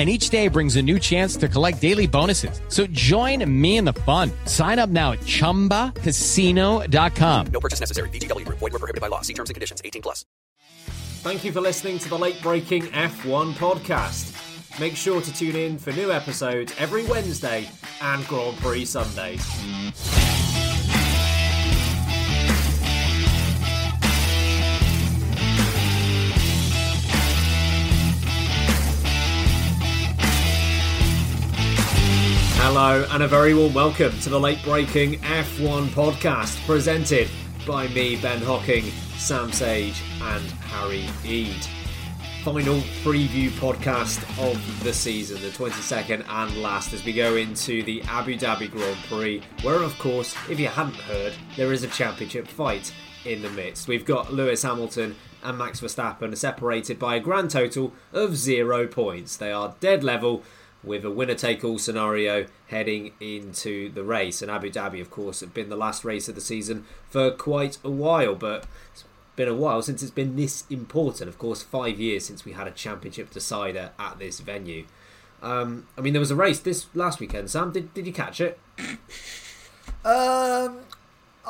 and each day brings a new chance to collect daily bonuses. So join me in the fun. Sign up now at ChumbaCasino.com. No purchase necessary. VGW. Void were prohibited by law. See terms and conditions. 18 plus. Thank you for listening to the Late Braking F1 podcast. Make sure to tune in for new episodes every Wednesday and Grand Prix Sundays. Hello, and a very warm welcome to the late braking F1 podcast presented by me, Ben Hocking, Sam Sage, and Harry Ead. Final preview podcast of the season, the 22nd and last, as we go into the Abu Dhabi Grand Prix, where, of course, if you hadn't heard, there is a championship fight in the midst. We've got Lewis Hamilton and Max Verstappen separated by a grand total of zero points. They are dead level with a winner take all scenario heading into the race. And Abu Dhabi, of course, had been the last race of the season for quite a while, but it's been a while since it's been this important. Of course, five years since we had a championship decider at this venue. Um, I mean, there was a race this last weekend. Sam, did, did you catch it? Um,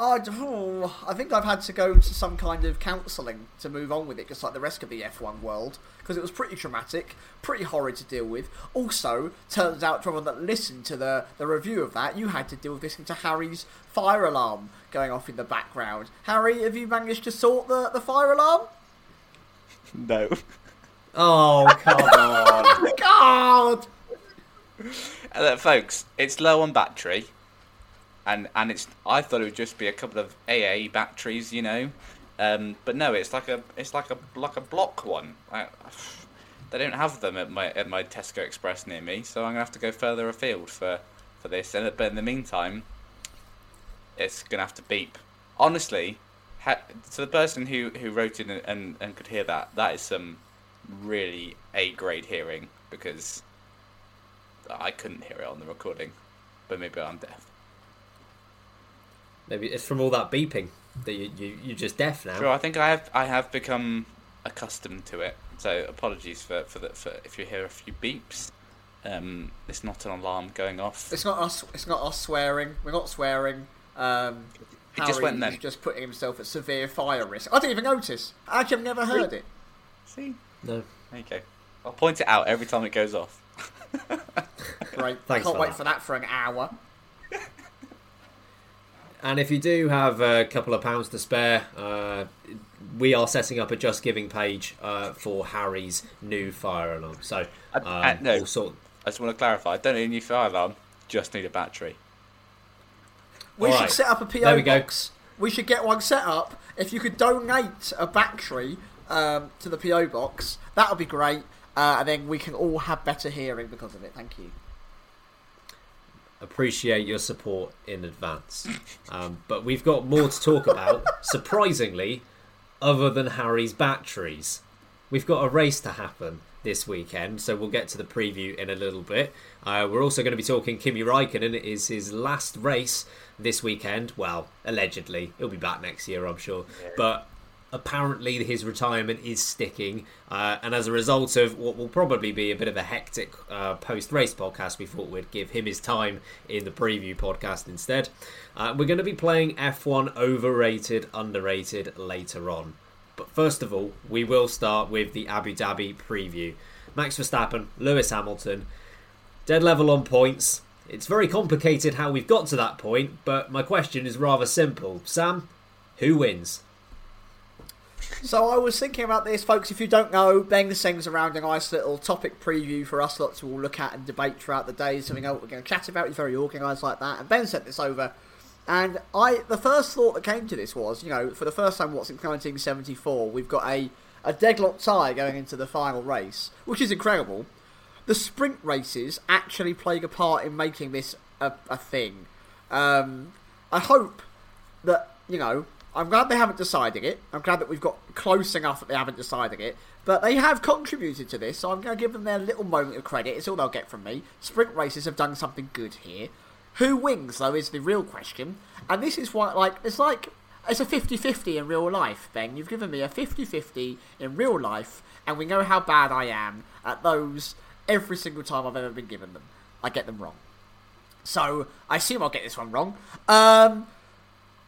I, oh, I think I've had to go to some kind of counselling to move on with it, just like the rest of the F1 world, because it was pretty traumatic, pretty horrid to deal with. Also, turns out, for everyone that listened to the, the review of that, you had to deal with listening to Harry's fire alarm going off in the background. Harry, have you managed to sort the, the fire alarm? No. Oh, come on. God! Uh, folks, it's low on battery, and and it's. I thought it would just be a couple of AA batteries, you know, um, but no, it's like a it's like a like a block one. I, they don't have them at my at my Tesco Express near me, so I'm gonna have to go further afield for for this. And but in the meantime, it's gonna have to beep. Honestly, ha- to the person who who wrote in and, and and could hear that, that is some really A grade hearing because I couldn't hear it on the recording, but maybe I'm deaf. Maybe it's from all that beeping that you, you, you're just deaf now. Sure, I think I have I have become accustomed to it. So apologies for for, the, for if you hear a few beeps. Um, it's not an alarm going off. It's not us. It's not us swearing. We're not swearing. Um, It just went then. just putting himself at severe fire risk. I didn't even notice. Actually, I've never heard it. See, No. there you go. I'll point it out every time it goes off. Great. Thanks Can't for wait that. for that for an hour. And if you do have a couple of pounds to spare, uh, we are setting up a Just Giving page uh, for Harry's new fire alarm. So, um, Uh, uh, no. all sort- I just want to clarify. I don't need a new fire alarm. Just need a battery. We All should right. set up a PO There we go. box. We should get one set up. If you could donate a battery um, to the PO box, that would be great. Uh, and then we can all have better hearing because of it. Thank you. Appreciate your support in advance. Um, but we've got more to talk about, surprisingly, other than Harry's batteries. We've got a race to happen this weekend, so we'll get to the preview in a little bit. Uh, we're also going to be talking Kimi Raikkonen. It is his last race this weekend. Well, allegedly. He'll be back next year, I'm sure. But apparently his retirement is sticking, uh, and as a result of what will probably be a bit of a hectic uh, post-race podcast, we thought we'd give him his time in the preview podcast instead. Uh, we're going to be playing F1 overrated, underrated later on. But first of all, we will start with the Abu Dhabi preview. Max Verstappen, Lewis Hamilton, dead level on points. It's very complicated how we've got to that point, but my question is rather simple. Sam, who wins? So I was thinking about this, folks. If you don't know, Ben sings around a nice little topic preview for us lot to all look at and debate throughout the day. Something else we're going to chat about. He's very organised like that. And Ben sent this over, and I the first thought that came to this was, you know, for the first time, what since 1974, we've got a a deadlock tie going into the final race, which is incredible. The sprint races actually playing a part in making this a, a thing. Um, I hope that you know I'm glad they haven't decided it. I'm glad that we've got close enough that they haven't decided it. But they have contributed to this, so I'm going to give them their little moment of credit. It's all they'll get from me. Sprint races have done something good here. Who wins, though, is the real question. And this is why, like, it's like, it's a 50 50 in real life, Ben. You've given me a 50 50 in real life, and we know how bad I am at those every single time I've ever been given them. I get them wrong. So, I assume I'll get this one wrong. Um,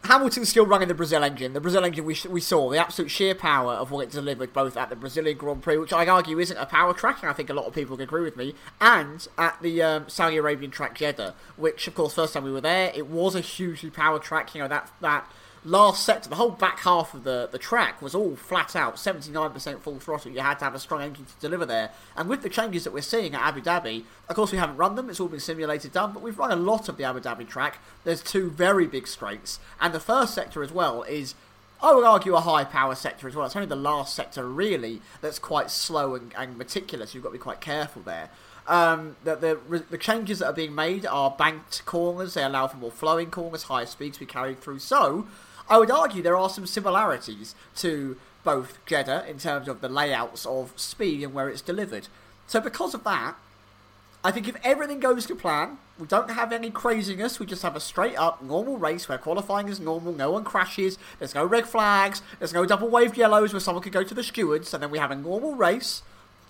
Hamilton's still running the Brazil engine. The Brazil engine we, we saw, the absolute sheer power of what it delivered both at the Brazilian Grand Prix, which I argue isn't a power track, and I think a lot of people agree with me, and at the um, Saudi Arabian track Jeddah, which, of course, first time we were there, it was a hugely power track. You know, that, that last sector, the whole back half of the, the track was all flat out, 79% full throttle. You had to have a strong engine to deliver there. And with the changes that we're seeing at Abu Dhabi, of course we haven't run them, it's all been simulated done, but we've run a lot of the Abu Dhabi track. There's two very big straights, and the first sector as well is I would argue a high power sector as well. It's only the last sector really that's quite slow and, and meticulous. You've got to be quite careful there. Um, the, the, the changes that are being made are banked corners. They allow for more flowing corners, higher speeds to be carried through. So I would argue there are some similarities to both Jeddah in terms of the layouts of speed and where it's delivered. So because of that, I think if everything goes to plan, we don't have any craziness, we just have a straight up normal race where qualifying is normal, no one crashes, there's no red flags, there's no double waved yellows where someone could go to the stewards, and then we have a normal race.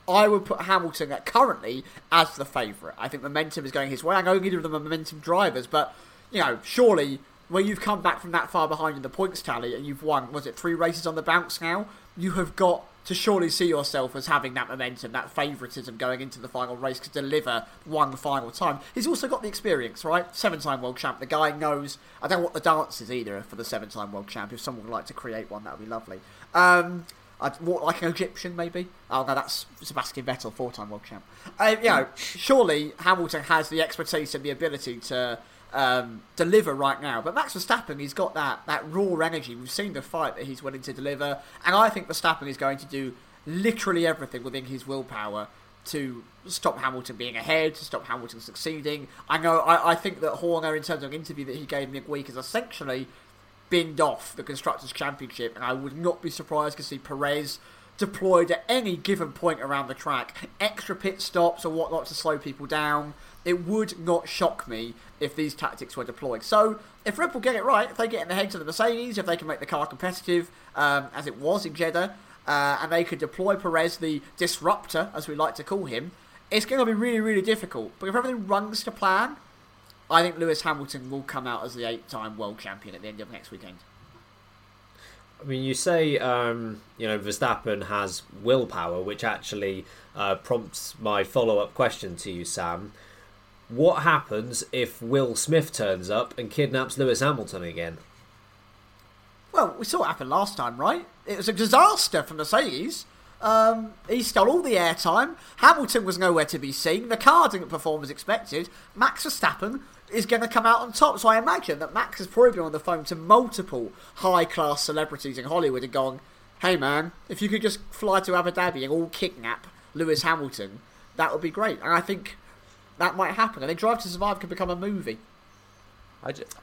I would put Hamilton at currently as the favourite. I think momentum is going his way. I know neither of them are momentum drivers, but you know, surely where you've come back from that far behind in the points tally and you've won, was it three races on the bounce now? You have got to surely see yourself as having that momentum, that favouritism going into the final race to deliver one final time. He's also got the experience, right? Seven time world champ. The guy knows. I don't what the dance is either for the seven time world champ. If someone would like to create one, that would be lovely. Um, I'd walk like an Egyptian, maybe. Oh no, that's Sebastian Vettel, four-time world champ. Uh, you know, surely Hamilton has the expertise and the ability to um, deliver right now. But Max Verstappen, he's got that, that raw energy. We've seen the fight that he's willing to deliver. And I think Verstappen is going to do literally everything within his willpower to stop Hamilton being ahead, to stop Hamilton succeeding. I know, I, I think that Horner, in terms of an interview that he gave midweek, has essentially binned off the Constructors' Championship. And I would not be surprised to see Perez deployed at any given point around the track. Extra pit stops or whatnot to slow people down. It would not shock me if these tactics were deployed. So, if Red Bull get it right, if they get in the heads of the Mercedes, if they can make the car competitive, um, as it was in Jeddah, uh, and they could deploy Perez, the disruptor, as we like to call him, it's going to be really, really difficult. But if everything runs to plan, I think Lewis Hamilton will come out as the eight time world champion at the end of next weekend. I mean, you say um, you know Verstappen has willpower, which actually uh, prompts my follow-up question to you, Sam. What happens if Will Smith turns up and kidnaps Lewis Hamilton again? Well, we saw what happened last time, right? It was a disaster for Mercedes. Um, he stole all the airtime. Hamilton was nowhere to be seen. The car didn't perform as expected. Max Verstappen is going to come out on top. So I imagine that Max has probably been on the phone to multiple high class celebrities in Hollywood and gone, hey man, if you could just fly to Abu Dhabi and all kidnap Lewis Hamilton, that would be great. And I think that might happen. I think Drive to Survive could become a movie. I just,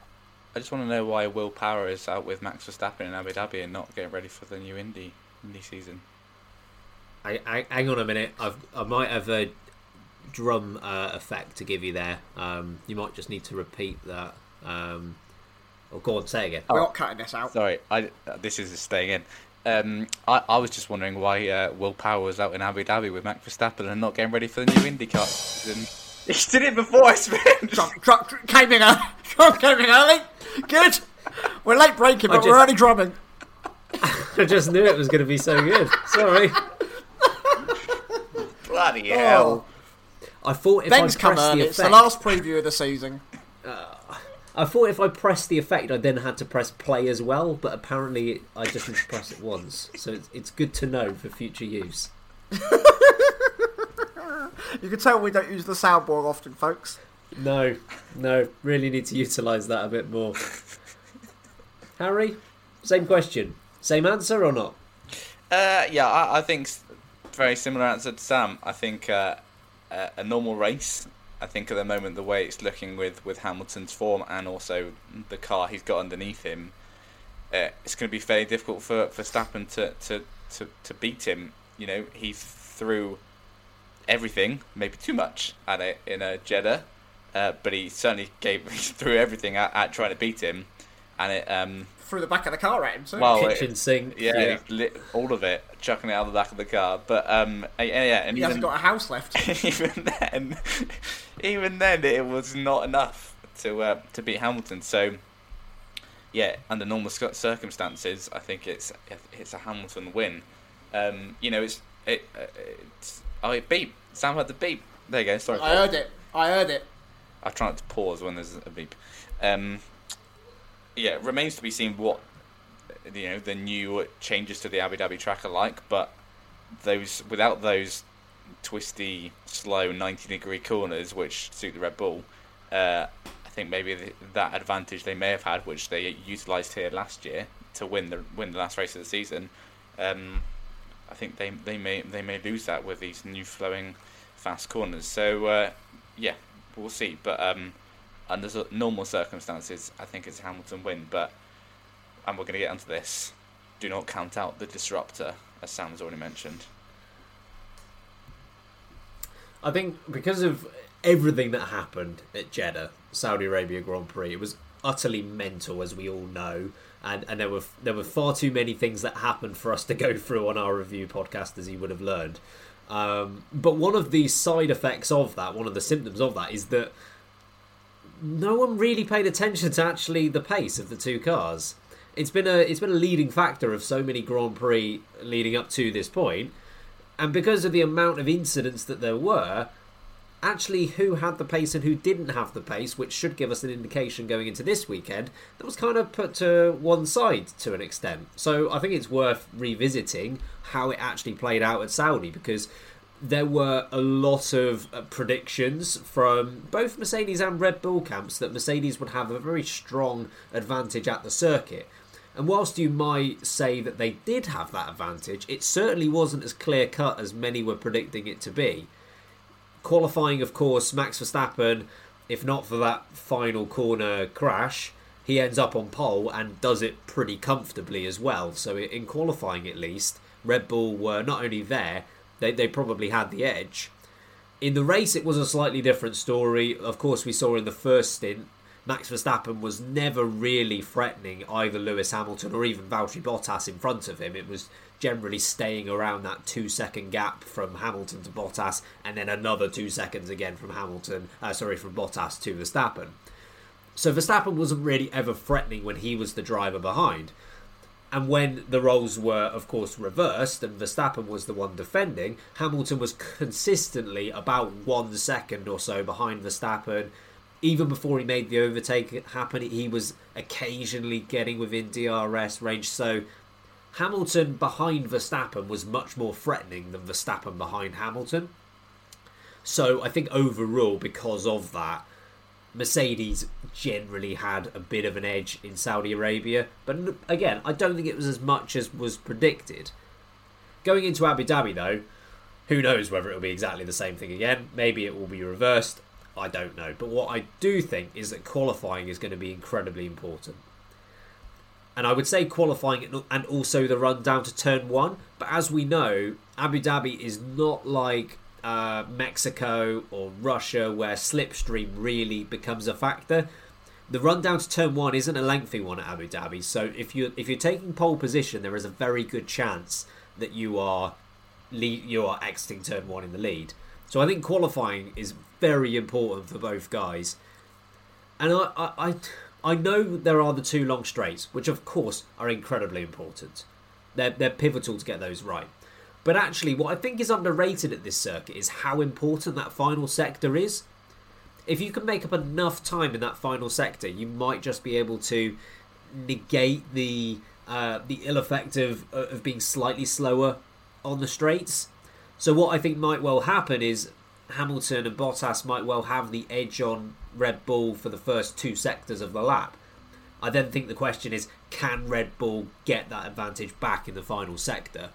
I just want to know why Will Power is out with Max Verstappen in Abu Dhabi and not getting ready for the new Indy Indy season. I, I, hang on a minute. I've, I might have a drum uh, effect to give you there. Um, you might just need to repeat that. Um, or go on, say again. We're not cutting this out. Sorry, I, this is staying in. Um, I, I was just wondering why uh, Will Power was out in Abu Dhabi with Max Verstappen and not getting ready for the new IndyCar season. He did it before I spent. Drop, drop, came in early. came in early. Good. We're late breaking, but just- we're early drumming. I just knew it was going to be so good. Sorry. Bloody oh. hell. I thought if Ben's I come pressed early. the It's the effect, last preview of the season. Uh, I thought if I pressed the effect, I then had to press play as well. But apparently, I just need to press it once. So it's, it's good to know for future use. You can tell we don't use the soundboard often, folks. No, no, really need to utilise that a bit more. Harry, same question, same answer or not? Uh, yeah, I, I think very similar answer to Sam. I think uh, a, a normal race. I think at the moment the way it's looking with, with Hamilton's form and also the car he's got underneath him, uh, it's going to be fairly difficult for Verstappen to, to, to, to beat him. You know, he threw everything, maybe too much, at it in a Jeddah, uh, but he certainly gave he threw everything at, at trying to beat him, and it um, Through the back of the car at him, too. well, Kitchen it- sink. yeah, yeah. he lit all of it, chucking it out the back of the car. But um, yeah, yeah, and he hasn't got a house left. even then, even then, it was not enough to uh, to beat Hamilton. So, yeah, under normal sc- circumstances, I think it's it's a Hamilton win. Um, you know, it's it, uh, it's oh, it beep. Sam had the beep. There you go. Sorry. I heard it. I heard it. I try not to pause when there's a beep. Um, yeah, it remains to be seen what you know the new changes to the Abu Dhabi track are like, but those without those twisty, slow, ninety degree corners which suit the Red Bull, uh, I think maybe the, that advantage they may have had, which they utilised here last year to win the win the last race of the season. Um, I think they they may they may lose that with these new flowing fast corners. So uh, yeah, we'll see. But um, under normal circumstances, I think it's Hamilton win. But and we're going to get onto this. Do not count out the disruptor, as Sam has already mentioned. I think because of everything that happened at Jeddah, Saudi Arabia Grand Prix, it was utterly mental, as we all know, and and there were there were far too many things that happened for us to go through on our review podcast, as you would have learned. Um, but one of the side effects of that, one of the symptoms of that, is that no one really paid attention to actually the pace of the two cars. It's been a it's been a leading factor of so many Grand Prix leading up to this point, and because of the amount of incidents that there were, actually who had the pace and who didn't have the pace, which should give us an indication going into this weekend, that was kind of put to one side to an extent. So I think it's worth revisiting how it actually played out at Saudi because there were a lot of uh, predictions from both Mercedes and Red Bull camps that Mercedes would have a very strong advantage at the circuit. And whilst you might say that they did have that advantage, it certainly wasn't as clear cut as many were predicting it to be. Qualifying, of course, Max Verstappen, if not for that final corner crash, he ends up on pole and does it pretty comfortably as well. So, in qualifying at least, Red Bull were not only there, they, they probably had the edge. In the race, it was a slightly different story. Of course, we saw in the first stint, Max Verstappen was never really threatening either Lewis Hamilton or even Valtteri Bottas in front of him. It was generally staying around that two second gap from Hamilton to Bottas, and then another two seconds again from Hamilton, uh, sorry, from Bottas to Verstappen. So Verstappen wasn't really ever threatening when he was the driver behind. And when the roles were, of course, reversed and Verstappen was the one defending, Hamilton was consistently about one second or so behind Verstappen. Even before he made the overtake happen, he was occasionally getting within DRS range. So Hamilton behind Verstappen was much more threatening than Verstappen behind Hamilton. So I think overall, because of that, Mercedes generally had a bit of an edge in Saudi Arabia. But again, I don't think it was as much as was predicted. Going into Abu Dhabi, though, who knows whether it'll be exactly the same thing again? Maybe it will be reversed. I don't know. But what I do think is that qualifying is going to be incredibly important. And I would say qualifying and also the run down to turn one. But as we know, Abu Dhabi is not like uh, Mexico or Russia where slipstream really becomes a factor. the run down to turn one isn't a lengthy one at Abu Dhabi. So if you if you're taking pole position, there is a very good chance that you are you are exiting turn one in the lead. So I think qualifying is very important for both guys. And I, I, I, I know there are the two long straights, which of course are incredibly important. They're, they're pivotal to get those right. But actually, what I think is underrated at this circuit is how important that final sector is. If you can make up enough time in that final sector, you might just be able to negate the uh, the ill effect of, of being slightly slower on the straights. So what I think might well happen is Hamilton and Bottas might well have the edge on Red Bull for the first two sectors of the lap. I then think the question is can Red Bull get that advantage back in the final sector?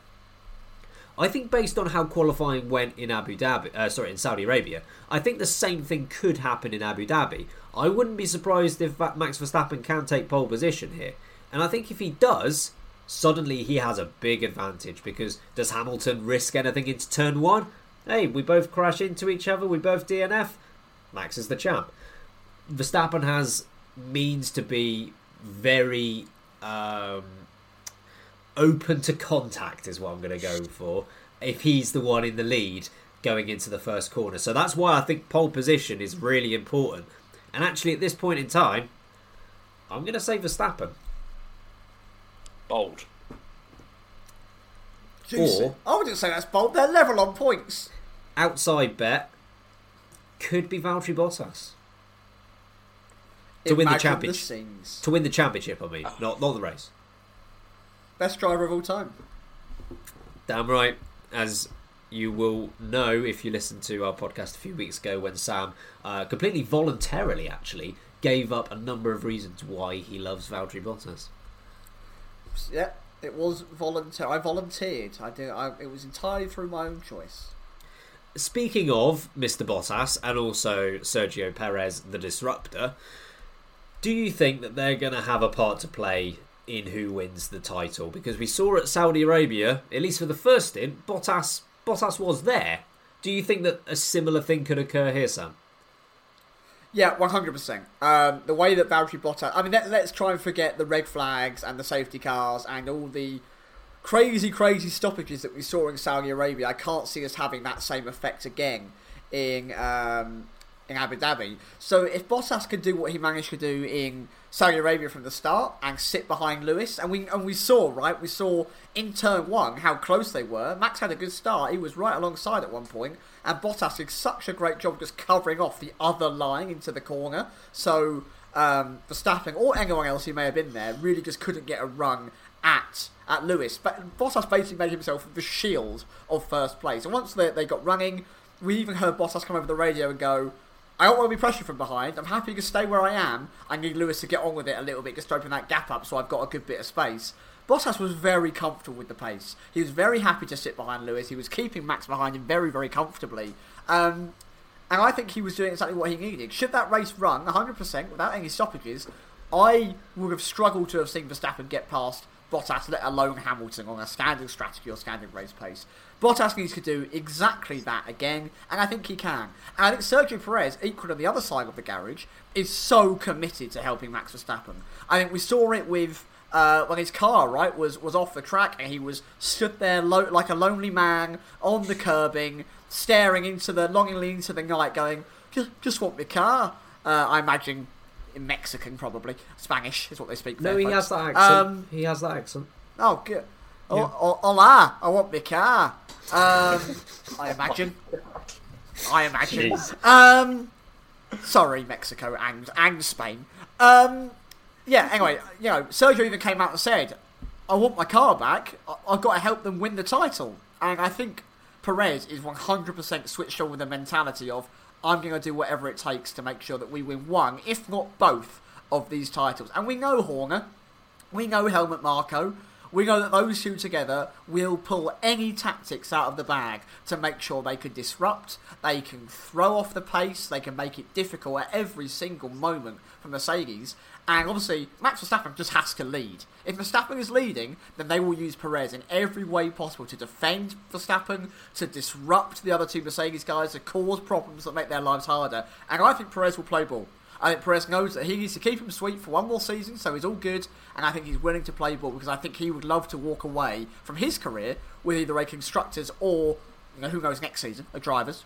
I think based on how qualifying went in Abu Dhabi, uh, sorry, in Saudi Arabia, I think the same thing could happen in Abu Dhabi. I wouldn't be surprised if Max Verstappen can take pole position here, and I think if he does, suddenly he has a big advantage because does Hamilton risk anything into turn one? Hey, we both crash into each other, we both DNF. Max is the champ. Verstappen has means to be very um, open to contact, is what I'm going to go for. If he's the one in the lead going into the first corner, so that's why I think pole position is really important. And actually, at this point in time, I'm going to say Verstappen. Bold. Jeez, Or- I wouldn't say that's bold. They're level on points. Outside bet could be Valtteri Bottas to win the championship. scenes. to win the championship. I mean, not not the race. Best driver of all time. Damn right. As you will know if you listened to our podcast a few weeks ago when Sam uh, completely voluntarily actually gave up a number of reasons why he loves Valtteri Bottas. Yeah, it was volunteer. I volunteered. I did. I, it was entirely through my own choice. Speaking of Mr. Bottas and also Sergio Perez, the disruptor, do you think that they're going to have a part to play in who wins the title? Because we saw at Saudi Arabia, at least for the first stint, Bottas Bottas was there. Do you think that a similar thing could occur here, Sam? Yeah, one hundred percent. Um, the way that Valtteri Bottas. I mean, let, let's try and forget the red flags and the safety cars and all the crazy, crazy stoppages that we saw in Saudi Arabia. I can't see us having that same effect again in um, in Abu Dhabi. So if Bottas can do what he managed to do in Saudi Arabia from the start and sit behind Lewis, and we and we saw right, we saw in turn one how close they were. Max had a good start; he was right alongside at one point, and Bottas did such a great job just covering off the other line into the corner. So um, Verstappen or anyone else who may have been there really just couldn't get a run at at Lewis. But Bottas basically made himself the shield of first place. And once they, they got running, we even heard Bottas come over the radio and go, I don't want to be pressured from behind. I'm happy to stay where I am. I need Lewis to get on with it a little bit, just to open that gap up so I've got a good bit of space. Bottas was very comfortable with the pace. He was very happy to sit behind Lewis. He was keeping Max behind him very, very comfortably. Um, and I think he was doing exactly what he needed. Should that race run 100% without any stoppages, I would have struggled to have seen Verstappen get past Bottas, let alone Hamilton, on a standard strategy or standard race pace. Bottas needs to do exactly that again, and I think he can. And I think Sergio Perez, equal on the other side of the garage, is so committed to helping Max Verstappen. I think we saw it with uh, when his car right was was off the track and he was stood there lo- like a lonely man on the curbing, staring into the longingly into the night, going, "Just just want my car." Uh, I imagine in Mexican, probably Spanish is what they speak. No, there, he folks. has that accent. Um, he has that accent. Oh, good. Oh, oh, hola, I want my car. Um, I imagine. I imagine. Um, sorry, Mexico and and Spain. Um, yeah. Anyway, you know, Sergio even came out and said, "I want my car back. I- I've got to help them win the title." And I think Perez is one hundred percent switched on with the mentality of, "I'm going to do whatever it takes to make sure that we win one, if not both, of these titles." And we know Horner. We know Helmut Marko. We know that those two together will pull any tactics out of the bag to make sure they can disrupt, they can throw off the pace, they can make it difficult at every single moment for Mercedes. And obviously, Max Verstappen just has to lead. If Verstappen is leading, then they will use Perez in every way possible to defend Verstappen, to disrupt the other two Mercedes guys, to cause problems that make their lives harder. And I think Perez will play ball. I think Perez knows that he needs to keep him sweet for one more season, so he's all good, and I think he's willing to play ball because I think he would love to walk away from his career with either a constructors or you know who knows next season a drivers.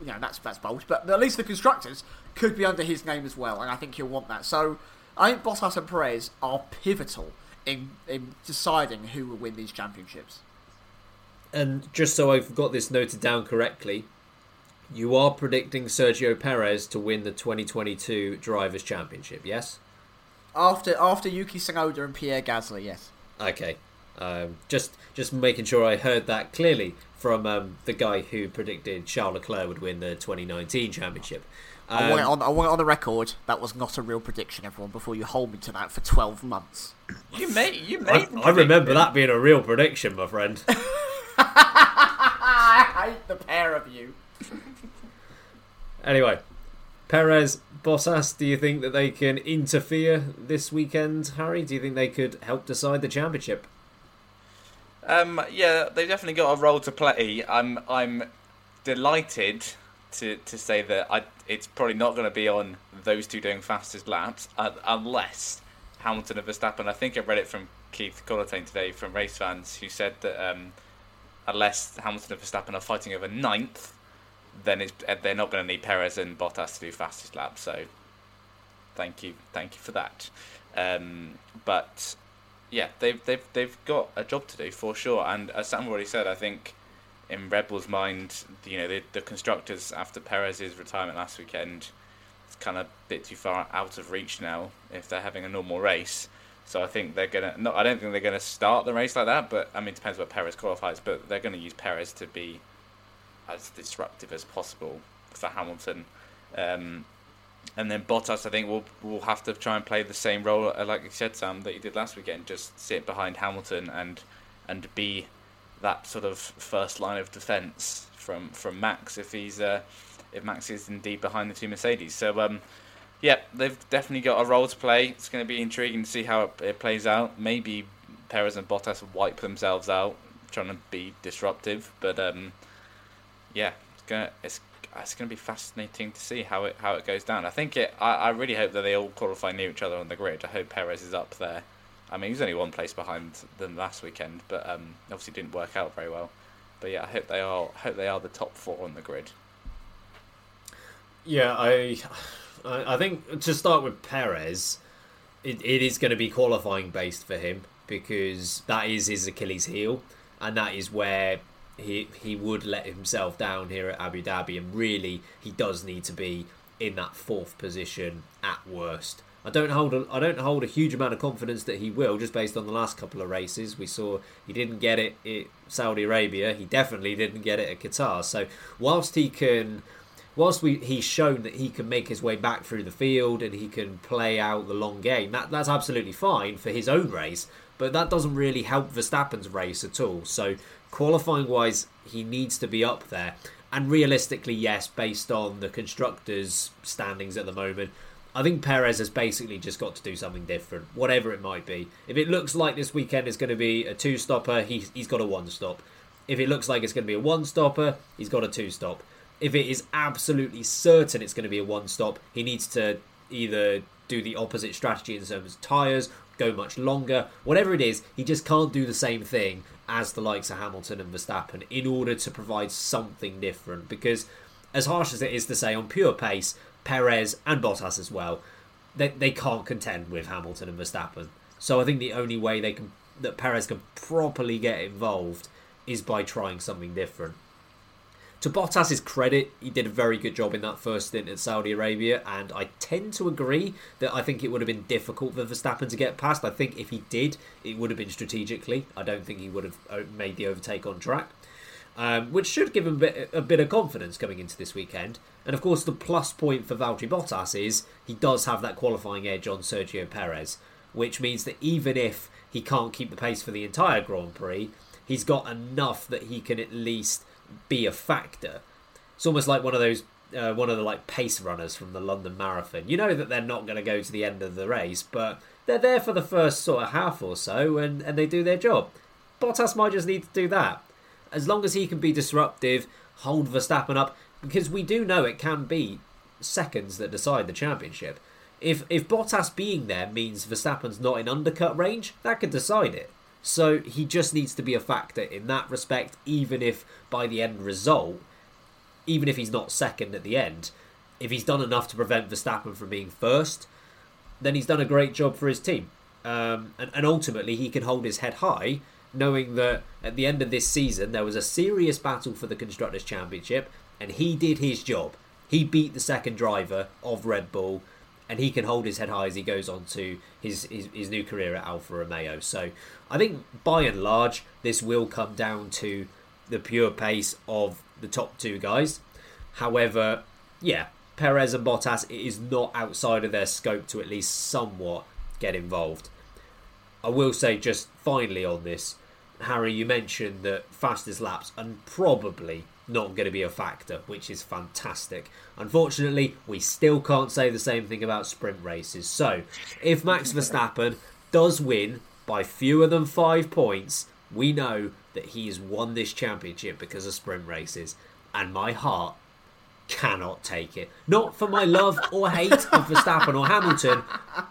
You know that's that's bold, but at least the constructors could be under his name as well, and I think he'll want that. So I think Bottas and Perez are pivotal in in deciding who will win these championships. And just so I've got this noted down correctly, you are predicting Sergio Perez to win the 2022 Drivers' Championship, yes? After after Yuki Tsunoda and Pierre Gasly, yes. Okay. Um, just just making sure I heard that clearly from um, the guy who predicted Charles Leclerc would win the 2019 championship. Um, I, want it on, I want it on the record. That was not a real prediction, everyone. Before you hold me to that for 12 months. You made you I, made. I remember that being a real prediction, my friend. I hate the pair of you. anyway, Perez, Bottas, do you think that they can interfere this weekend, Harry? Do you think they could help decide the championship? Um, yeah, they've definitely got a role to play. I'm I'm delighted to to say that I it's probably not going to be on those two doing fastest laps uh, unless Hamilton and Verstappen. I think I read it from Keith Collantine today from race fans who said that um, unless Hamilton and Verstappen are fighting over ninth, then it's, uh, they're not going to need Perez and Bottas to do fastest laps. So thank you, thank you for that. Um, but yeah, they've they've they've got a job to do for sure. And as Sam already said, I think in Red Bull's mind, you know, the, the constructors after Perez's retirement last weekend, it's kind of a bit too far out of reach now if they're having a normal race. So I think they're gonna. No, I don't think they're gonna start the race like that. But I mean, it depends what Perez qualifies. But they're gonna use Perez to be as disruptive as possible for Hamilton. Um, and then Bottas, I think, will will have to try and play the same role, uh, like you said, Sam, that he did last weekend. Just sit behind Hamilton and and be that sort of first line of defence from from Max if he's uh, if Max is indeed behind the two Mercedes. So um, yeah, they've definitely got a role to play. It's going to be intriguing to see how it, it plays out. Maybe Perez and Bottas wipe themselves out trying to be disruptive, but um, yeah, it's gonna it's it's going to be fascinating to see how it how it goes down. I think it. I, I really hope that they all qualify near each other on the grid. I hope Perez is up there. I mean, he's only one place behind them last weekend, but um, obviously didn't work out very well. But yeah, I hope they are hope they are the top four on the grid. Yeah, I, I think to start with Perez, it, it is going to be qualifying based for him because that is his Achilles heel, and that is where he he would let himself down here at Abu Dhabi, and really he does need to be in that fourth position at worst. I don't hold a, I don't hold a huge amount of confidence that he will, just based on the last couple of races. We saw he didn't get it at Saudi Arabia. He definitely didn't get it at Qatar. So whilst he can, whilst we he's shown that he can make his way back through the field and he can play out the long game, that that's absolutely fine for his own race. But that doesn't really help Verstappen's race at all. So qualifying wise, he needs to be up there. And realistically, yes, based on the constructors' standings at the moment, I think Perez has basically just got to do something different, whatever it might be. If it looks like this weekend is going to be a two stopper, he's, he's got a one stop. If it looks like it's going to be a one stopper, he's got a two stop. If it is absolutely certain it's going to be a one stop, he needs to either do the opposite strategy in terms of tyres, go much longer, whatever it is, he just can't do the same thing as the likes of Hamilton and Verstappen in order to provide something different. Because, as harsh as it is to say, on pure pace, Perez and Bottas as well, they, they can't contend with Hamilton and Verstappen. So I think the only way they can that Perez can properly get involved is by trying something different. To Bottas's credit, he did a very good job in that first stint at Saudi Arabia, and I tend to agree that I think it would have been difficult for Verstappen to get past. I think if he did, it would have been strategically. I don't think he would have uh, made the overtake on track, um, which should give him a bit, a bit of confidence coming into this weekend. And of course, the plus point for Valtteri Bottas is he does have that qualifying edge on Sergio Perez, which means that even if he can't keep the pace for the entire Grand Prix, he's got enough that he can at least be a factor. It's almost like one of those uh, one of the like pace runners from the London Marathon. You know that they're not going to go to the end of the race, but they're there for the first sort of half or so, and, and they do their job. Bottas might just need to do that. As long as he can be disruptive, hold Verstappen up, because we do know it can be seconds that decide the championship. If if Bottas being there means Verstappen's not in undercut range, that could decide it. So he just needs to be a factor in that respect, even if by the end result, even if he's not second at the end, if he's done enough to prevent Verstappen from being first, then he's done a great job for his team. Um, and, and ultimately, he can hold his head high, knowing that at the end of this season, there was a serious battle for the Constructors' Championship, and he did his job. He beat the second driver of Red Bull, and he can hold his head high as he goes on to his, his, his new career at Alfa Romeo. So I think by and large, this will come down to the pure pace of the top two guys. However, yeah, Perez and Bottas, it is not outside of their scope to at least somewhat get involved. I will say just finally on this, Harry, you mentioned that fastest laps and probably not going to be a factor, which is fantastic. Unfortunately, we still can't say the same thing about sprint races. So, if Max Verstappen does win by fewer than five points, we know that he has won this championship because of sprint races. And my heart cannot take it. Not for my love or hate of Verstappen or Hamilton,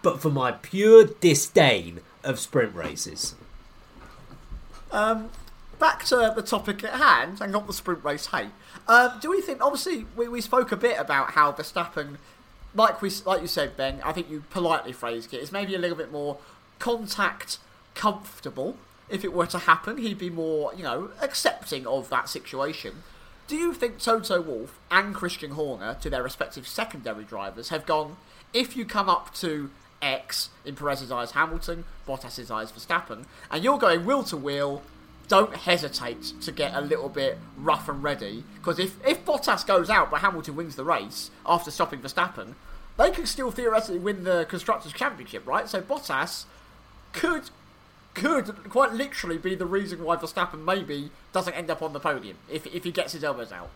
but for my pure disdain of sprint races. Um, back to the topic at hand and not the sprint race hate. Um, do we think? Obviously, we, we spoke a bit about how Verstappen, like we like you said, Ben. I think you politely phrased it. Is maybe a little bit more contact comfortable. If it were to happen, he'd be more, you know, accepting of that situation. Do you think Toto Wolff and Christian Horner, to their respective secondary drivers, have gone, if you come up to X in Perez's eyes Hamilton, Bottas's eyes Verstappen, and you're going wheel to wheel, don't hesitate to get a little bit rough and ready. Because if, if Bottas goes out but Hamilton wins the race after stopping Verstappen, they could still theoretically win the Constructors' Championship, right? So Bottas could could quite literally be the reason why Verstappen maybe doesn't end up on the podium if, if he gets his elbows out.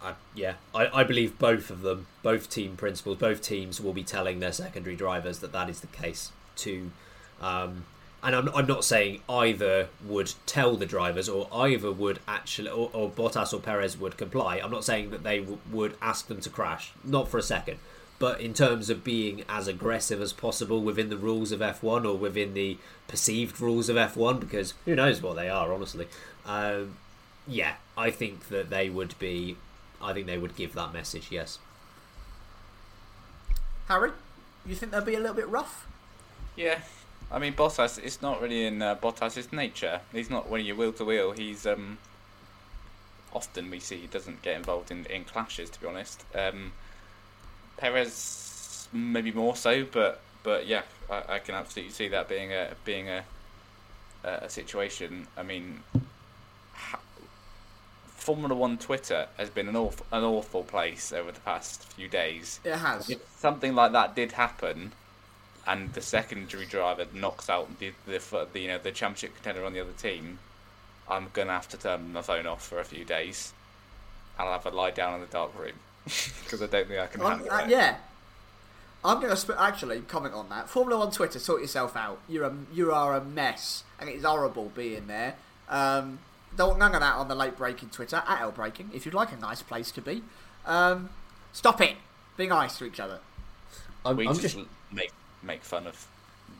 I, yeah, I, I believe both of them, both team principals, both teams will be telling their secondary drivers that that is the case. To, um, and I'm, I'm not saying either would tell the drivers or either would actually, or, or Bottas or Perez would comply. I'm not saying that they w- would ask them to crash, not for a second. But in terms of being as aggressive as possible within the rules of F1 or within the perceived rules of F1, because who knows what they are, honestly. Um, yeah, I think that they would be. I think they would give that message. Yes. Harry, you think they'll be a little bit rough? Yeah, I mean Bottas. It's not really in uh, Bottas's nature. He's not when you wheel to wheel. He's um. Often we see he doesn't get involved in, in clashes. To be honest, um, Perez maybe more so, but but yeah, I, I can absolutely see that being a being a a situation. I mean, ha- Formula One Twitter has been an awful an awful place over the past few days. It has. If something like that did happen, and the secondary driver knocks out the, the, the you know the championship contender on the other team, I'm gonna have to turn my phone off for a few days. I'll have a lie down in the dark room because I don't think I can handle uh, it. yeah. I'm going to sp- actually comment on that. Formula One Twitter, sort yourself out. You're a you are a mess, and it's horrible being there. Um, don't want none of that on the late braking Twitter at L Braking. If you'd like a nice place to be, um, stop it. Be nice to each other. I'm, we I'm just, just. make make fun of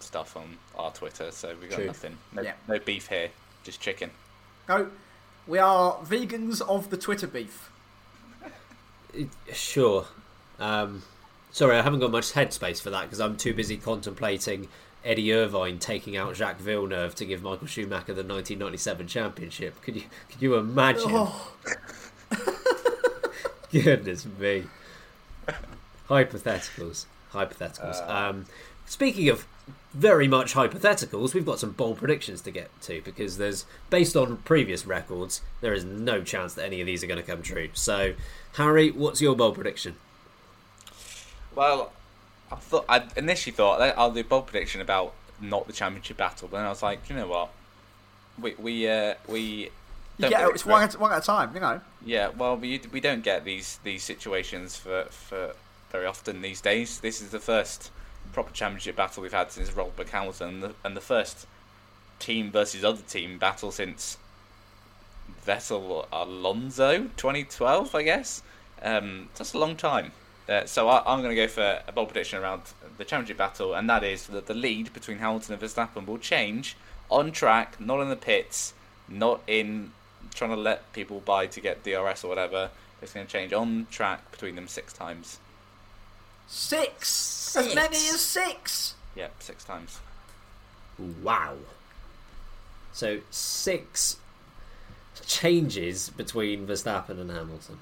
stuff on our Twitter, so we got True. nothing. No, Yeah. no beef here, just chicken. No, we are vegans of the Twitter beef. Sure. Um, sorry, I haven't got much headspace for that because I'm too busy contemplating Eddie Irvine taking out Jacques Villeneuve to give Michael Schumacher the 1997 championship. Could you could you imagine? Oh, Goodness me. Hypotheticals. Hypotheticals. um, speaking of very much hypotheticals, we've got some bold predictions to get to because there's, based on previous records, there is no chance that any of these are going to come true. So, Harry, what's your bold prediction? Well, I thought I initially thought I'll do a bold prediction about not the championship battle, but then I was like, you know what, we we uh, we. you don't get get it's one at, one at a time, you know. Yeah, well, we we don't get these these situations for for very often these days. This is the first proper championship battle we've had since Rosberg Hamilton, and the, and the first team versus other team battle since Vettel Alonso 2012, I guess. Um, that's a long time. Uh, so I, I'm going to go for a bold prediction around the championship battle, and that is that the lead between Hamilton and Verstappen will change on track, not in the pits, not in trying to let people by to get DRS or whatever. It's going to change on track between them six times. Six. As many as six. Yeah, six times. Wow. So six changes between Verstappen and Hamilton.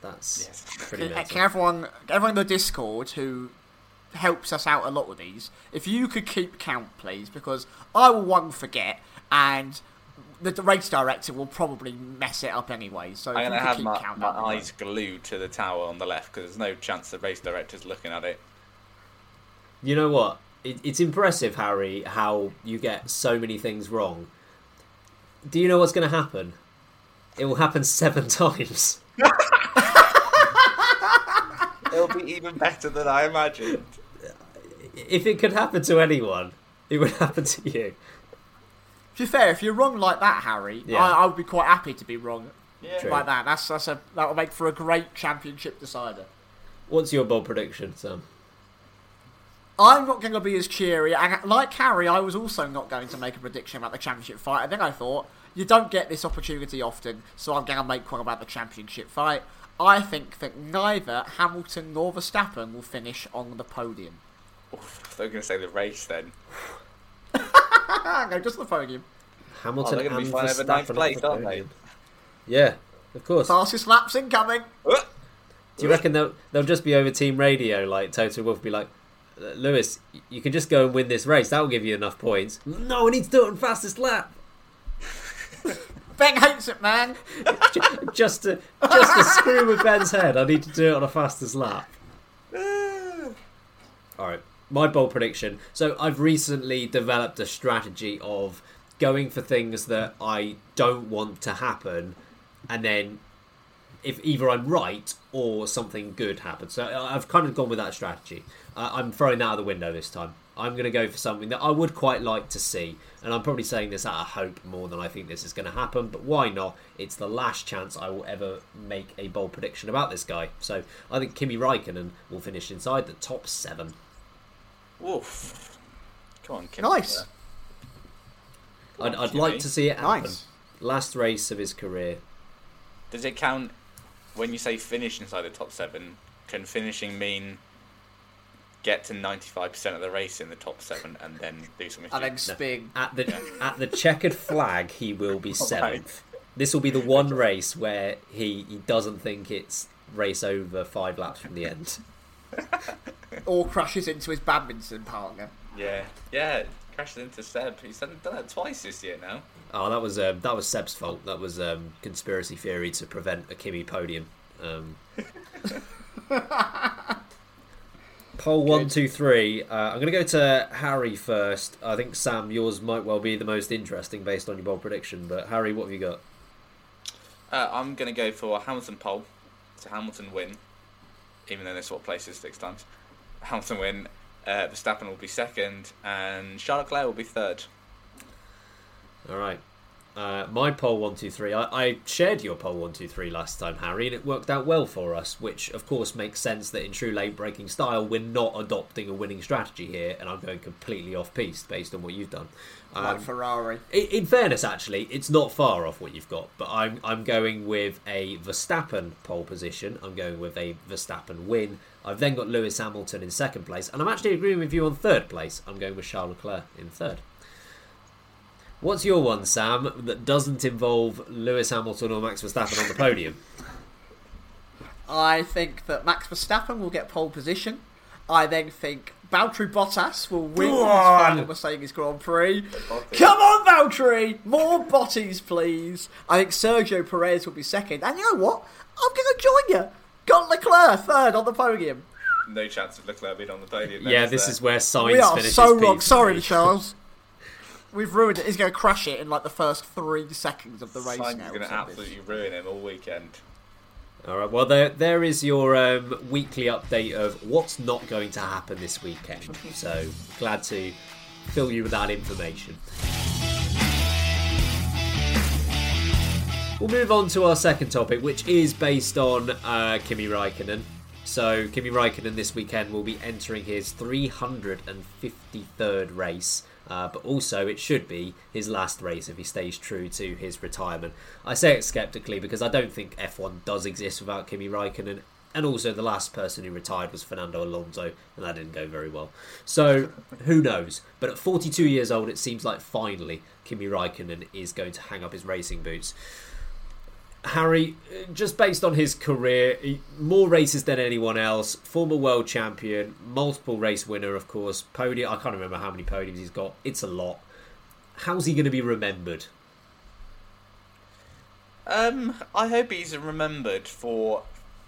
That's Yes. pretty Can, mental. can everyone, everyone in the Discord who helps us out a lot with these, if you could keep count, please, because I will one forget, and the, the race director will probably mess it up anyway. So I'm going to have my, count, my that'd eyes glued to the tower on the left because there's no chance the race director's looking at it. You know what? It, it's impressive, Harry, how you get so many things wrong. Do you know what's going to happen? It will happen seven times. It'll be even better than I imagined. If it could happen to anyone, it would happen to you. To be fair, if you're wrong like that, Harry, Yeah. I, I would be quite happy to be wrong True. like that. That's that's a that will make for a great championship decider. What's your bold prediction, Sam? I'm not going to be as cheery. And like Harry, I was also not going to make a prediction about the championship fight. And then I thought, you don't get this opportunity often, so I'm going to make one about the championship fight. I think that neither Hamilton nor Verstappen will finish on the podium. They're going to say the race then. Ah, no, just the podium. Hamilton Oh, they're gonna be and flying over Verstappen ninth place, the aren't they? Yeah, of course. Fastest laps incoming. Do you reckon they'll they'll just be over team radio? Like Toto Wolff be like, Lewis, you can just go and win this race. That will give you enough points. No, I need to do it on fastest lap. Ben hates it, man. Just to just to screw with Ben's head. I need to do it on a fastest lap. All right, my bold prediction. So I've recently developed a strategy of going for things that I don't want to happen, and then if either I'm right or something good happens. So I've kind of gone with that strategy. Uh, I'm throwing that out the window this time. I'm going to go for something that I would quite like to see, and I'm probably saying this out of hope more than I think this is going to happen. But why not? It's the last chance I will ever make a bold prediction about this guy. So I think Kimi Raikkonen will finish inside the top seven. Woof. Come on, Kim. Nice. I'd, I'd like to see it happen. Nice. Last race of his career. Does it count when you say finish inside the top seven? Can finishing mean get to 95% of the race in the top seven and then do something? And then stupid? At the at the checkered flag, he will be oh seventh. This will be the one race where he, he doesn't think it's race over five laps from the end. Or crashes into his badminton partner. Yeah, yeah. crashes into Seb. He's done, done that twice this year now. Oh, that was um, that was Seb's fault. That was um, conspiracy theory to prevent a Kimi podium. Um, pole one, two, three. Uh, I'm going to go to Harry first. I think Sam, yours might well be the most interesting based on your bold prediction. But Harry, what have you got? Uh, I'm going to go for Hamilton pole. So Hamilton win, even though they swap places six times. Hamilton win. Uh, Verstappen will be second, and Charlotte Leclerc will be third. All right. Uh, my pole one two three. I, I shared your pole one two three last time, Harry, and it worked out well for us. Which, of course, makes sense that in true late braking style, we're not adopting a winning strategy here, and I'm going completely off piste based on what you've done. Um, Like Ferrari. in, in fairness, actually, it's not far off what you've got, but I'm I'm going with a Verstappen pole position. I'm going with a Verstappen win. I've then got Lewis Hamilton in second place, and I'm actually agreeing with you on third place. I'm going with Charles Leclerc in third. What's your one, Sam, that doesn't involve Lewis Hamilton or Max Verstappen on the podium? I think that Max Verstappen will get pole position. I then think Valtteri Bottas will win his final Mercedes Grand Prix. Come on, Valtteri! More botties, please. I think Sergio Perez will be second. And you know what? I'm going to join you. Got Leclerc third on the podium. No chance of Leclerc being on the podium. yeah, is this there? is where Sainz we are finishes so wrong. Sorry, Charles. We've ruined it. He's going to crash it in like the first three seconds of the race Sainz now. going to Son of a bitch. absolutely ruin him all weekend. All right. Well, there there is your um, weekly update of what's not going to happen this weekend. So glad to fill you with that information. We'll move on to our second topic, which is based on uh, Kimi Raikkonen. So Kimi Raikkonen this weekend will be entering his 353rd race. Uh, but also, it should be his last race if he stays true to his retirement. I say it skeptically because I don't think F1 does exist without Kimi Raikkonen, and also the last person who retired was Fernando Alonso, and that didn't go very well. So who knows? But at 42 years old, it seems like finally Kimi Raikkonen is going to hang up his racing boots. Harry, just based on his career, more races than anyone else, former world champion, multiple race winner, of course, podium. I can't remember how many podiums he's got. It's a lot. How's he going to be remembered? Um, I hope he's remembered for,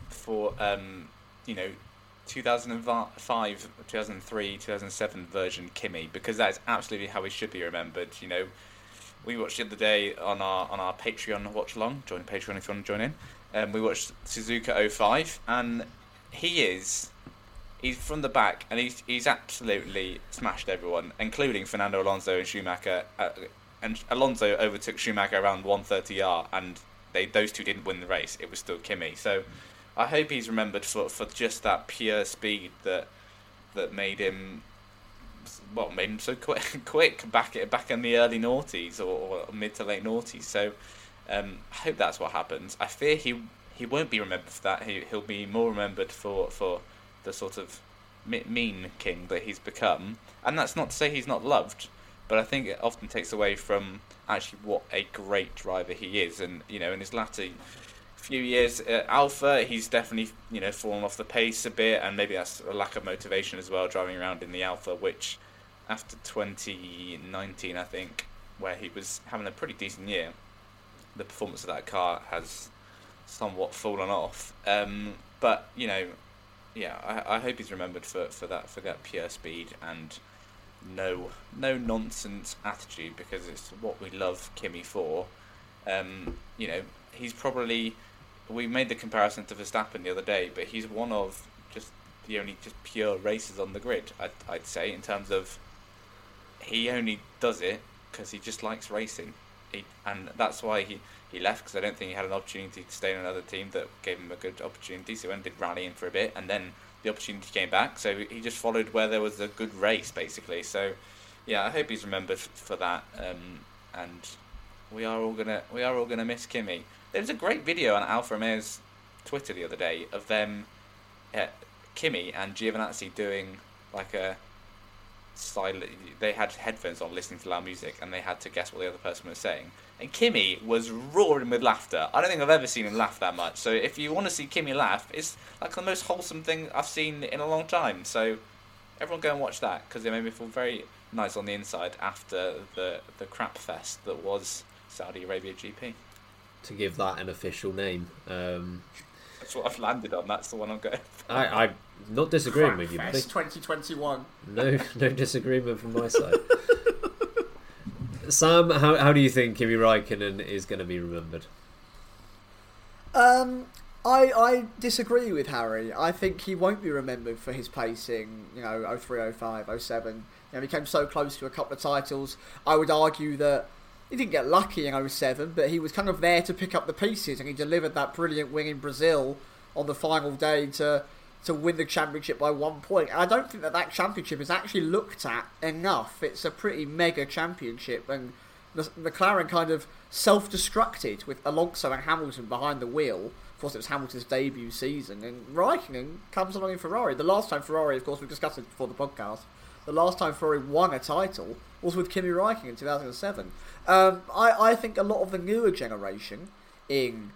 for um, you know, 2005, 2003, 2007 version Kimi because that is absolutely how he should be remembered. You know, we watched the other day on our on our Patreon watch along. Join Patreon if you want to join in. Um, we watched Suzuka 05, and he is he's from the back, and he's he's absolutely smashed everyone, including Fernando Alonso and Schumacher. Uh, and Alonso overtook Schumacher around 130R, and they those two didn't win the race. It was still Kimi. So I hope he's remembered for for just that pure speed that that made him well made him so quick quick back back in the early noughties or, or mid to late noughties. So um, I hope that's what happens. I fear he he won't be remembered for that. He he'll be more remembered for for the sort of mean king that he's become. And that's not to say he's not loved, but I think it often takes away from actually what a great driver he is. And you know, in his latter few years at Alfa, he's definitely you know fallen off the pace a bit, and maybe that's a lack of motivation as well, driving around in the Alfa, which after 2019, I think, where he was having a pretty decent year, the performance of that car has somewhat fallen off. Um, but you know, yeah, I, I hope he's remembered for, for that for that pure speed and no no nonsense attitude because it's what we love Kimi for. Um, you know, he's probably we made the comparison to Verstappen the other day, but he's one of just the only just pure racers on the grid. I'd, I'd say in terms of he only does it because he just likes racing, he, and that's why he, he left because I don't think he had an opportunity to stay in another team that gave him a good opportunity. So he went and did rallying for a bit, and then the opportunity came back. So he just followed where there was a good race, basically. So yeah, I hope he's remembered for that. Um, and we are all gonna we are all gonna miss Kimi. There was a great video on Alfa Romeo's Twitter the other day of them, uh, Kimi and Giovinazzi doing like a silent. They had headphones on, listening to loud music, and they had to guess what the other person was saying. And Kimi was roaring with laughter. I don't think I've ever seen him laugh that much. So if you want to see Kimi laugh, it's like the most wholesome thing I've seen in a long time. So everyone go and watch that because it made me feel very nice on the inside after the the crap fest that was Saudi Arabia GP. To give that an official name. Um, That's what I've landed on. That's the one I'm going. For. I, I'm not disagreeing Crap with you, buddy. Fest 2021. No, no disagreement from my side. Sam, how how do you think Kimi Raikkonen is going to be remembered? Um, I I disagree with Harry. I think he won't be remembered for his pacing. You know, 03, 05, 07. You know, he came so close to a couple of titles. I would argue that he didn't get lucky in 07, but he was kind of there to pick up the pieces, and he delivered that brilliant win in Brazil on the final day to to win the championship by one point. And I don't think that that championship is actually looked at enough. It's a pretty mega championship, and McLaren kind of self-destructed with Alonso and Hamilton behind the wheel. Of course, it was Hamilton's debut season, and Raikkonen comes along in Ferrari. The last time Ferrari, of course, we discussed it before the podcast. The last time Ferrari won a title was with Kimi Raikkonen in 2007. Um, I, I think a lot of the newer generation in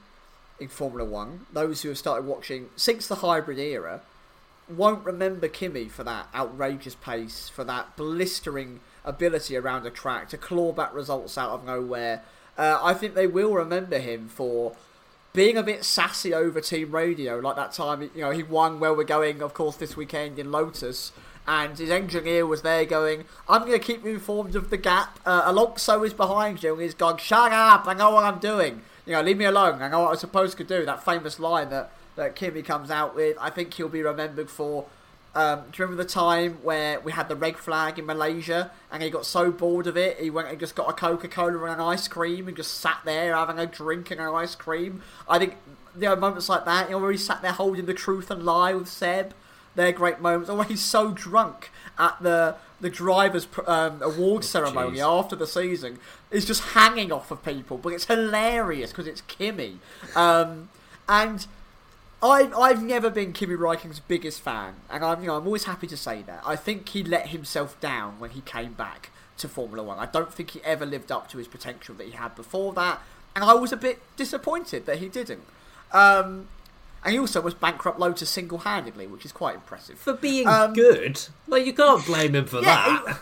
in Formula One, those who have started watching since the hybrid era, won't remember Kimi for that outrageous pace, for that blistering ability around a track to claw back results out of nowhere. Uh, I think they will remember him for being a bit sassy over team radio, like that time you know he won where we're going, of course, this weekend in Lotus. And his engineer was there going, I'm going to keep you informed of the gap. Uh, Alonso is behind you. And he's gone, shut up, I know what I'm doing you know, leave me alone. I know what I'm supposed to do. That famous line that, that Kimi comes out with. I think he'll be remembered for Um, do you remember the time where we had the red flag in Malaysia and he got so bored of it, he went and just got a Coca Cola and an ice cream and just sat there having a drink and an ice cream? I think there are moments like that, you know, where he sat there holding the truth and lie with Seb. They're great moments. Or when he's so drunk at the the drivers' um, award ceremony jeez. after the season, is just hanging off of people, but it's hilarious because it's Kimi. Um, and I've, I've never been Kimi Räikkönen's biggest fan, and I'm, you know, I'm always happy to say that. I think he let himself down when he came back to Formula One. I don't think he ever lived up to his potential that he had before that, and I was a bit disappointed that he didn't. Um, and he also was bankrupt Lotus single-handedly, which is quite impressive. For being Um, good, like you can't blame him for Yeah, that.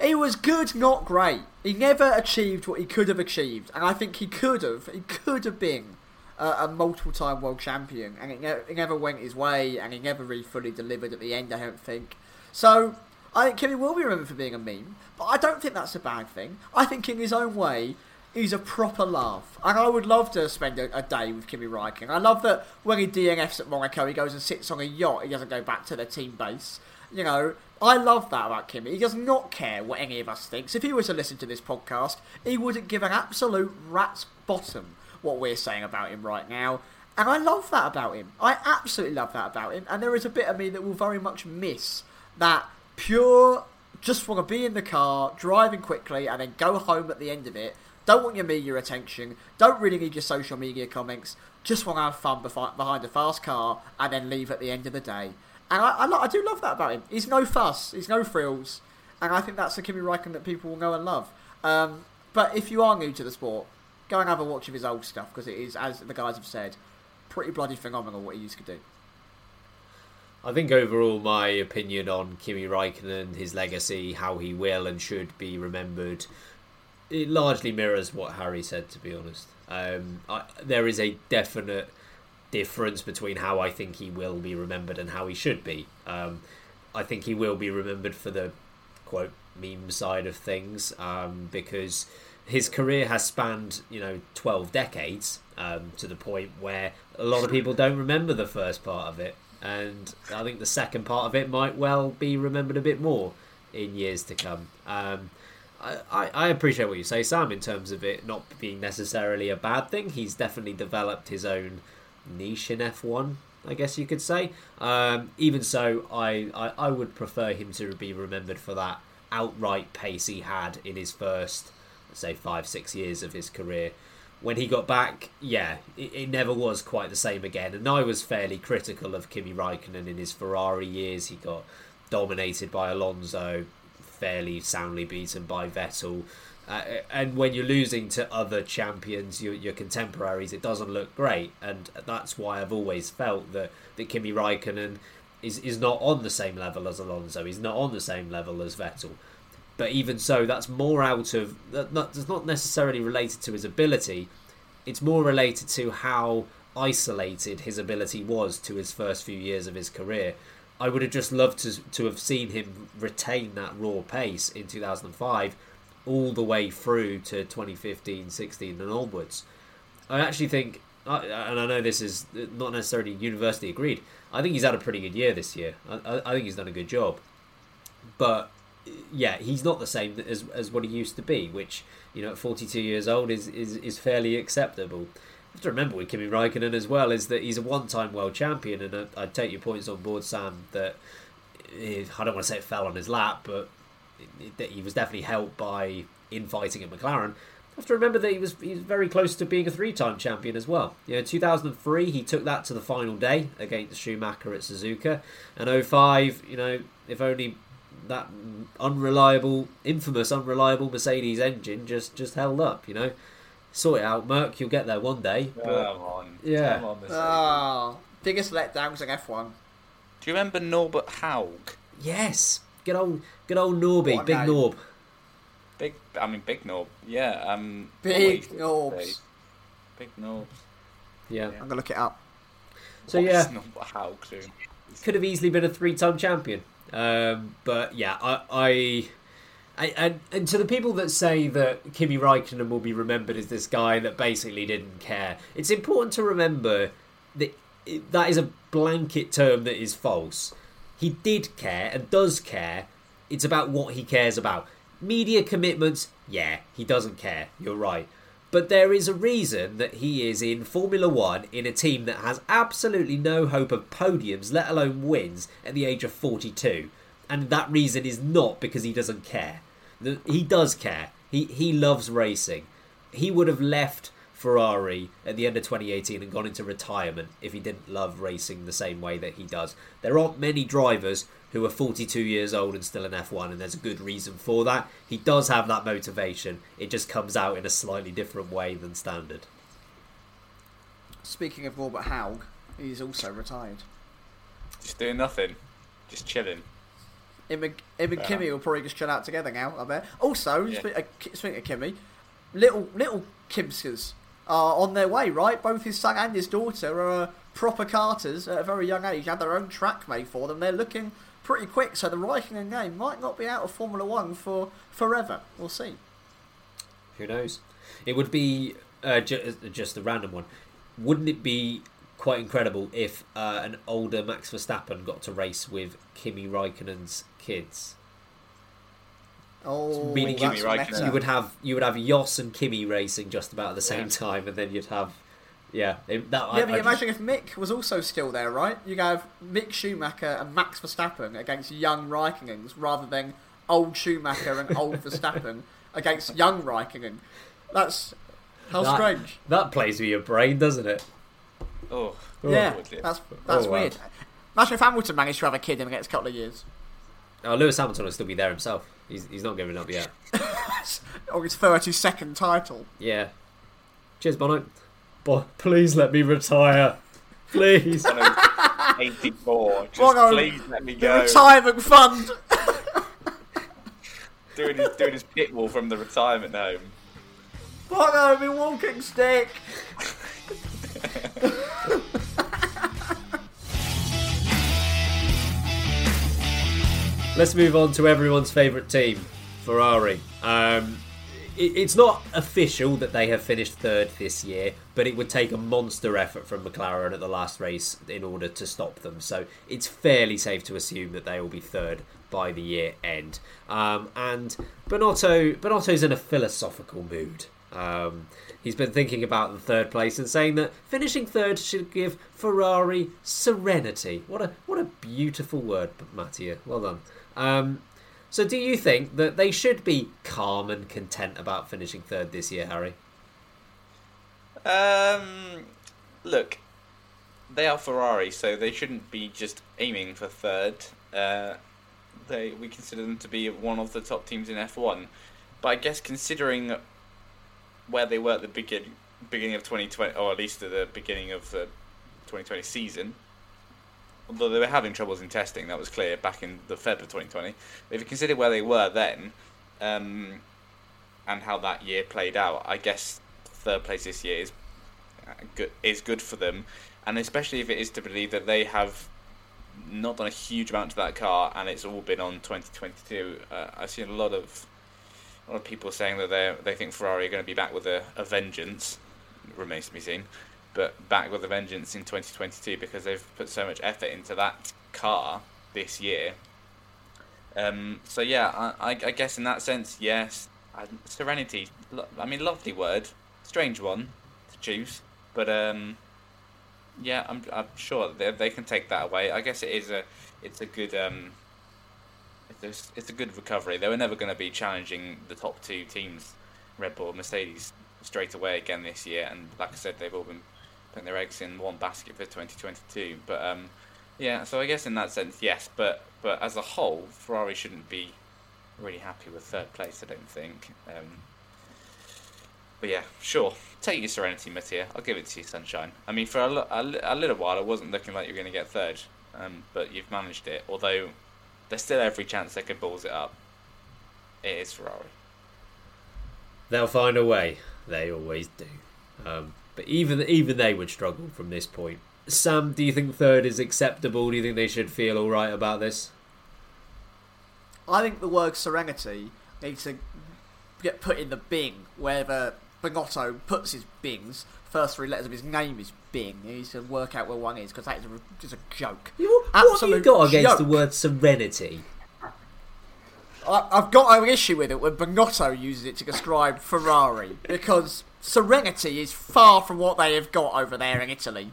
He was good, not great. He never achieved what he could have achieved, and I think he could have. He could have been uh, a multiple-time world champion, and it, ne- it never went his way, and he never really fully delivered at the end. I don't think. So I think Kimi will be remembered for being a meme, but I don't think that's a bad thing. I think in his own way, he's a proper laugh, and I would love to spend a, a day with Kimi Räikkönen. I love that when he DNFs at Monaco, he goes and sits on a yacht. He doesn't go back to the team base. You know, I love that about Kimi. He does not care what any of us thinks. If he were to listen to this podcast, he wouldn't give an absolute rat's bottom what we're saying about him right now. And I love that about him. I absolutely love that about him. And there is a bit of me that will very much miss that pure, just want to be in the car, driving quickly, and then go home at the end of it. Don't want your media attention. Don't really need your social media comments. Just want to have fun behind a fast car and then leave at the end of the day. And I, I, lo- I do love that about him. He's no fuss. He's no frills. And I think that's the Kimi Räikkönen that people will know and love. Um, but if you are new to the sport, go and have a watch of his old stuff because it is, as the guys have said, pretty bloody phenomenal what he used to do. I think overall, my opinion on Kimi Raikkonen, his legacy, how he will and should be remembered, it largely mirrors what Harry said. To be honest, um, I, there is a definite difference between how I think he will be remembered and how he should be. Um, I think he will be remembered for the quote meme side of things um, because his career has spanned you know 12 decades um, to the point where a lot of people don't remember the first part of it and I think the second part of it might well be remembered a bit more in years to come. Um, I, I, I appreciate what you say, Sam, in terms of it not being necessarily a bad thing. He's definitely developed his own niche in F1, I guess you could say. Um, even so, I, I, I would prefer him to be remembered for that outright pace he had in his first, say, five, six years of his career when he got back, yeah, it, it, never was quite the same again. And I was fairly critical of Kimi Raikkonen in his Ferrari years. He got dominated by Alonso, fairly soundly beaten by Vettel. Uh, and when you're losing to other champions, your, your contemporaries, it doesn't look great. And that's why I've always felt that, that Kimi Raikkonen is, is not on the same level as Alonso. He's not on the same level as Vettel but even so, that's more out of that. That's not necessarily related to his ability. It's more related to how isolated his ability was to his first few years of his career. I would have just loved to to have seen him retain that raw pace in 2005, all the way through to 2015, 16, and onwards. I actually think, and I know this is not necessarily universally agreed. I think he's had a pretty good year this year. I, I think he's done a good job, but yeah, he's not the same as as what he used to be, which you know at 42 years old is is, is fairly acceptable. You have to remember with Kimi Raikkonen as well is that he's a one-time world champion, and I, I take your points on board, Sam. That it, I don't want to say it fell on his lap, but he was definitely helped by infighting at McLaren. You have to remember that he was he was very close to being a three-time champion as well. You know, 2003 he took that to the final day against Schumacher at Suzuka, and 05, you know, if only that unreliable, infamous, unreliable Mercedes engine just just held up. You know, sort it out, Merc. You'll get there one day. But, Come on, yeah. Come on, Mercedes. Ah, biggest letdowns in F1. Do you remember Norbert Haug? Yes, good old, good old Norby, What big name. Norb. Big, I mean, Big Norb. Yeah, um, Big what Norbs. Big Norbs. Yeah. I'm gonna look it up. So What's yeah, Norbert Haug doing? could have easily been a three-time champion. Um, but yeah, I, I, I and, and to the people that say that Kimi Raikkonen will be remembered as this guy that basically didn't care, it's important to remember that it- that is a blanket term that is false. He did care and does care. It's about what he cares about. Media commitments, yeah, he doesn't care. You're right. But there is a reason that he is in Formula One in a team that has absolutely no hope of podiums, let alone wins, at the age of 42. And that reason is not because he doesn't care. He does care. He, he loves racing. He would have left Ferrari at the end of 2018 and gone into retirement if he didn't love racing the same way that he does. There aren't many drivers who are 42 years old and still in F1, and there's a good reason for that. He does have that motivation. It just comes out in a slightly different way than standard. Speaking of Norbert Haug, he's also retired. Just doing nothing, just chilling. Him and, him and Kimi will probably just chill out together now, I bet. Also, Yeah. spe- uh, speaking of Kimi, little little Kimskers on their way, right? Both his son and his daughter are uh, proper carters at a very young age, had their own track made for them. They're looking pretty quick, so the Raikkonen name might not be out of Formula One for forever. We'll see. Who knows? It would be uh, ju- just a random one. Wouldn't it be quite incredible if uh, an older Max Verstappen got to race with Kimi Raikkonen's kids? Oh, Meaning that's Kimi Raikkonen. You would have you would have Jos and Kimi racing just about at the same Yeah. time, and then you'd have yeah. It, that, Yeah, I, but I imagine if Mick was also still there, right? You have Mick Schumacher and Max Verstappen against young Raikkonens rather than old Schumacher and old Verstappen against young Raikkonen. That's how that, strange. That plays with your brain, doesn't it? Oh, Yeah, oh, would it? that's that's Oh, wow. weird. Imagine if Hamilton managed to have a kid in the next couple of years, Oh, Lewis Hamilton will still be there himself. He's he's not giving up yet. or oh, his thirty-second title. Yeah. Cheers, Bono. But please let me retire. Please. One of 84. Just Bono, please let me The go. retirement fund. doing his doing his pit wall from the retirement home. Bono, my walking stick. Let's move on to everyone's favourite team, Ferrari. Um, it, it's not official that they have finished third this year, but it would take a monster effort from McLaren at the last race in order to stop them. So it's fairly safe to assume that they will be third by the year end. Um, and Binotto, Binotto's in a philosophical mood. Um, he's been thinking about the third place and saying that finishing third should give Ferrari serenity. What a what a beautiful word, Mattia. Well done. Um, so, do you think that they should be calm and content about finishing third this year, Harry? Um, look, they are Ferrari, so they shouldn't be just aiming for third. Uh, they we consider them to be one of the top teams in F1, but I guess considering where they were at the begin, beginning of 2020, or at least at the beginning of the 2020 season, although they were having troubles in testing, that was clear back in the Feb of 2020. But if you consider where they were then, um, and how that year played out, I guess third place this year is uh, good is good for them, and especially if it is to believe that they have not done a huge amount to that car, and it's all been on 2022. Uh, I've seen a lot of a lot of people saying that they they think Ferrari are going to be back with a, a vengeance. Remains to be seen, but back with a vengeance in 2022 because they've put so much effort into that car this year. Um, so yeah, I, I, guess in that sense, yes. I, serenity, lo- I mean, lovely word, strange one to choose, but um, yeah, I'm I'm sure they they can take that away. I guess it is a it's a good um, it's it's a good recovery. They were never going to be challenging the top two teams, Red Bull, Mercedes, straight away again this year. And like I said, they've all been putting their eggs in one basket for 2022. But um, yeah, so I guess in that sense, yes. But but as a whole, Ferrari shouldn't be really happy with third place. I don't think. Um, but yeah, sure. Take your serenity, Mattia. I'll give it to you, sunshine. I mean, for a, a, a little while, it wasn't looking like you were going to get third, um, but you've managed it. Although there's still every chance they could balls it up. It is Ferrari. They'll find a way. They always do. Um, but even even they would struggle from this point. Sam, do you think third is acceptable? Do you think they should feel all right about this? I think the word serenity needs to get put in the bing wherever Binotto puts his bings first three letters of his name is Bing. He needs to work out where one is because that is a, just a joke. You- What have you got against the word serenity? I, I've got an issue with it when Binotto uses it to describe Ferrari because serenity is far from what they have got over there in Italy.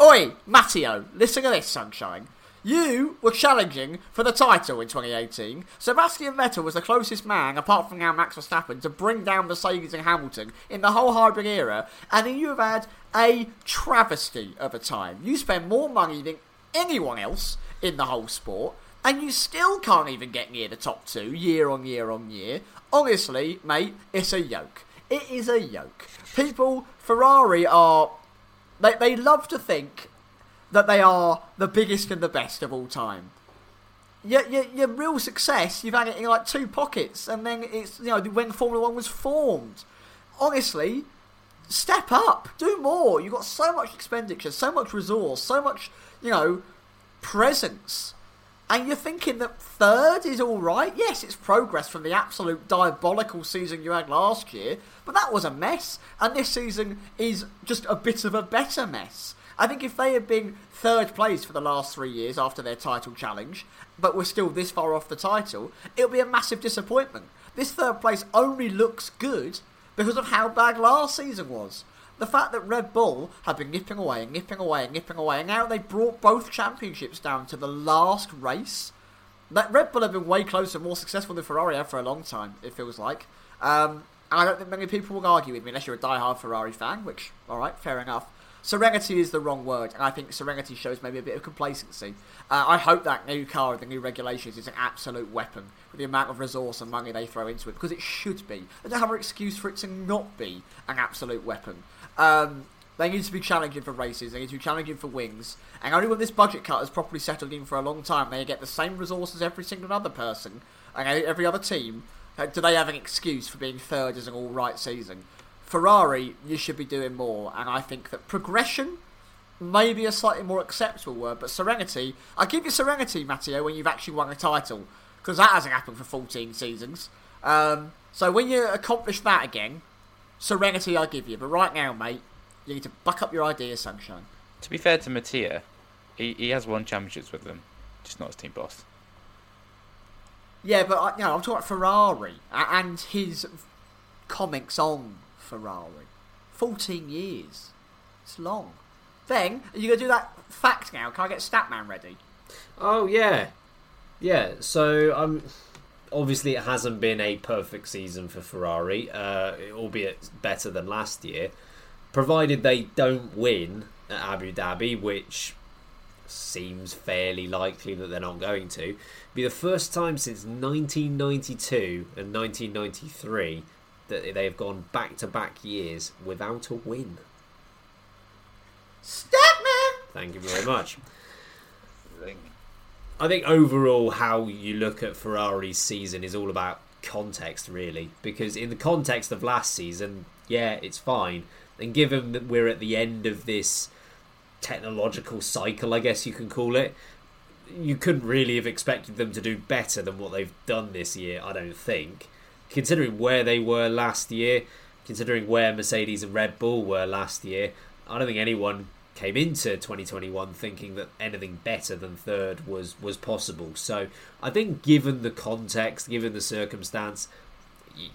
Oi, Matteo, listen to this, sunshine. You were challenging for the title in 2018. Sebastian Vettel was the closest man, apart from now Max Verstappen, to bring down Mercedes and Hamilton in the whole hybrid era, and then you have had a travesty of a time. You spend more money than anyone else in the whole sport, and you still can't even get near the top two year on year on year. Honestly, mate, it's a yoke. It is a yoke. People, Ferrari are. They, they love to think that they are the biggest and the best of all time. Your, your, your real success, you've had it in like two pockets, and then it's, you know, when Formula One was formed. Honestly, step up, do more. You've got so much expenditure, so much resource, so much, you know, presence. And you're thinking that third is all right. Yes, it's progress from the absolute diabolical season you had last year, but that was a mess. And this season is just a bit of a better mess. I think if they had been third place for the last three years after their title challenge, but were still this far off the title, it would be a massive disappointment. This third place only looks good because of how bad last season was. The fact that Red Bull have been nipping away and nipping away and nipping away, and now they brought both championships down to the last race. That Red Bull have been way closer, more successful than Ferrari have for a long time. It feels like. Um, I don't think many people will argue with me unless you're a die-hard Ferrari fan. Which, all right, fair enough. Serenity is the wrong word, and I think serenity shows maybe a bit of complacency. Uh, I hope that new car with the new regulations is an absolute weapon with the amount of resource and money they throw into it, because it should be. There's have an excuse for it to not be an absolute weapon. Um, they need to be challenging for races, they need to be challenging for wings, and only when this budget cut has properly settled in for a long time, they get the same resources every single other person and every other team, uh, do they have an excuse for being third as an alright season. Ferrari, you should be doing more, and I think that progression may be a slightly more acceptable word, but serenity, I give you serenity, Matteo, when you've actually won a title, because that hasn't happened for 14 seasons. Um, so when you accomplish that again, serenity I give you, but right now, mate, you need to buck up your ideas, sunshine. To be fair to Mattia, he, he has won championships with them, just not as team boss. Yeah, but I- you know, I'm talking about Ferrari and his comics on Ferrari. 14 years. It's long. Then, are you going to do that fact now? Can I get Statman ready? Oh yeah, yeah. So I'm. um, obviously it hasn't been a perfect season for Ferrari, uh, albeit better than last year. Provided they don't win at Abu Dhabi, which seems fairly likely that they're not going to, be the first time since 1992 and 1993 that they have gone back to back years without a win. Statman! Thank you very much. I think overall, how you look at Ferrari's season is all about context, really. Because in the context of last season, yeah, it's fine. And given that we're at the end of this technological cycle, I guess you can call it, you couldn't really have expected them to do better than what they've done this year, I don't think. Considering where they were last year, considering where Mercedes and Red Bull were last year, I don't think anyone came into 2021 thinking that anything better than third was was possible. So I think, given the context, given the circumstance,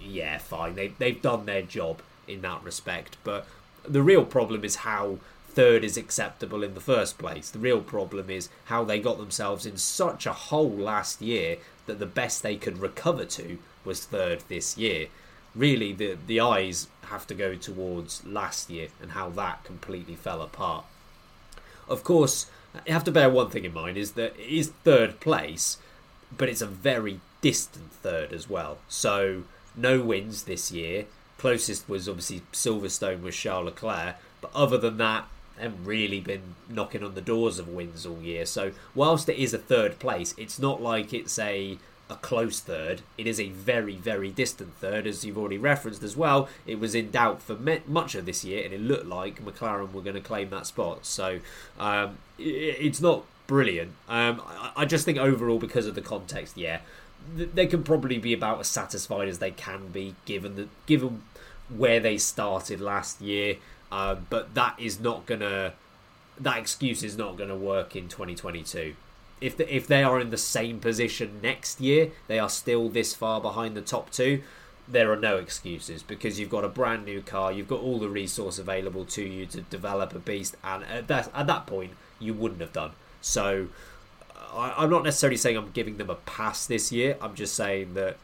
yeah, fine. They they've done their job in that respect. But the real problem is how third is acceptable in the first place. The real problem is how they got themselves in such a hole last year that the best they could recover to was third this year. Really, the the eyes have to go towards last year and how that completely fell apart. Of course, you have to bear one thing in mind is that it is third place, but it's a very distant third as well. So no wins this year. Closest was obviously Silverstone with Charles Leclerc, but other than that, haven't really been knocking on the doors of wins all year. So whilst it is a third place, it's not like it's a a close third. It is a very, very distant third, as you've already referenced as well. It was in doubt for me- much of this year, and it looked like McLaren were going to claim that spot. So um, i it's not brilliant. Um, I, I just think overall, because of the context, yeah, th- they can probably be about as satisfied as they can be, given the given where they started last year. Um, but that is not gonna. That excuse is not going to work in 2022. If the, if they are in the same position next year, they are still this far behind the top two. There are no excuses because you've got a brand new car, you've got all the resource available to you to develop a beast, and at that at that point you wouldn't have done. So I, I'm not necessarily saying I'm giving them a pass this year. I'm just saying that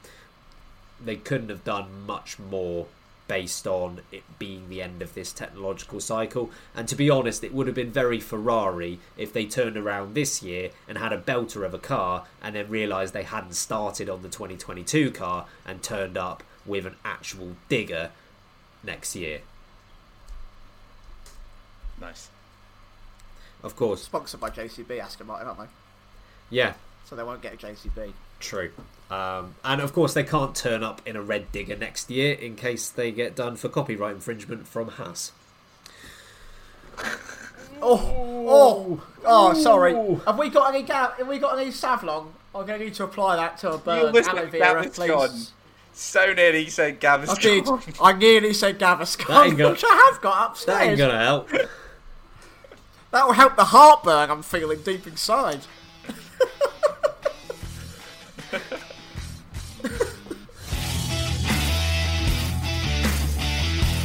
they couldn't have done much more based on it being the end of this technological cycle. And to be honest, it would have been very Ferrari if they turned around this year and had a belter of a car and then realised they hadn't started on the 2022 car and turned up with an actual digger next year. Nice. Of course, Sponsored by JCB, Aston Martin, aren't they? yeah, So they won't get a JCB. True. Um, and of course, they can't turn up in a red digger next year in case they get done for copyright infringement from Haas. Oh, oh, oh! Sorry. Have we got any ga- Have we got any Savlon? I'm going to need to apply that to a You burn almost aloe said vera, Gaviscon. please. So nearly said I did. I nearly said That Gaviscon, ain't gonna- which I have got upstairs. That ain't gonna help. That will help the heartburn I'm feeling deep inside.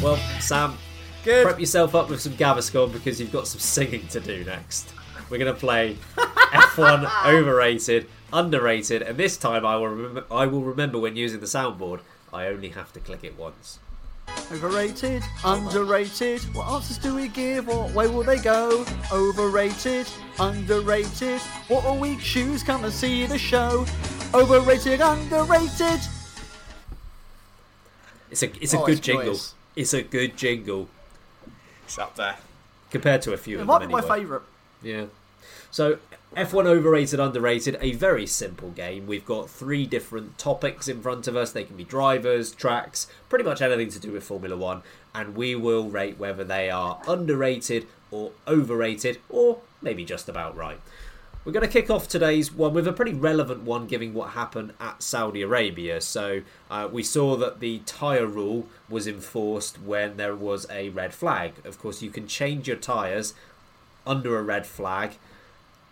Well, Sam, Good. prep yourself up with some Gaviscon because you've got some singing to do next. We're gonna play F1 overrated, underrated, and this time I will remember, I will remember when using the soundboard. I only have to click it once. Overrated, underrated. What answers do we give? What way will they go? Overrated, underrated. What will we choose? Come and see the show. Overrated, underrated. It's a it's a Oh, good it's jingle. joyous. It's a good jingle It's up there. compared to a few It of might them be my favourite. Yeah. So F1 overrated, underrated, a very simple game. We've got three different topics in front of us. They can be drivers, tracks, pretty much anything to do with Formula One, and we will rate whether they are underrated or overrated, or maybe just about right. We're going to kick off today's one with a pretty relevant one, given what happened at Saudi Arabia. So, uh, we saw that the tyre rule was enforced when there was a red flag. Of course, you can change your tyres under a red flag.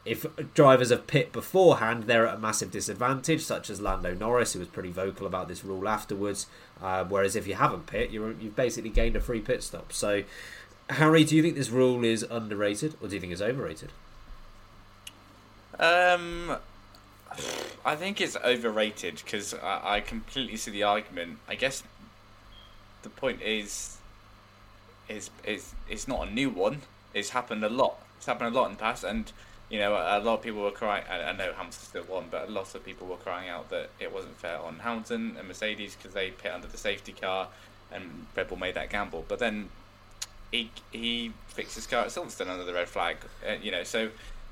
If drivers have pit beforehand, they're at a massive disadvantage, such as Lando Norris, who was pretty vocal about this rule afterwards. Uh, whereas if you haven't pit, you're, you've basically gained a free pit stop. So, Harry, do you think this rule is underrated or do you think it's overrated? Um, I think it's overrated because I, I completely see the argument. I guess the point is, is is it's not a new one. It's happened a lot. It's happened a lot in the past, and you know a, lot of people were crying. I, I know Hamilton still won, but a lot of people were crying out that it wasn't fair on Hamilton and Mercedes because they pit under the safety car, and Red Bull made that gamble. But then he he fixed his car at Silverstone under the red flag. Uh, you know, so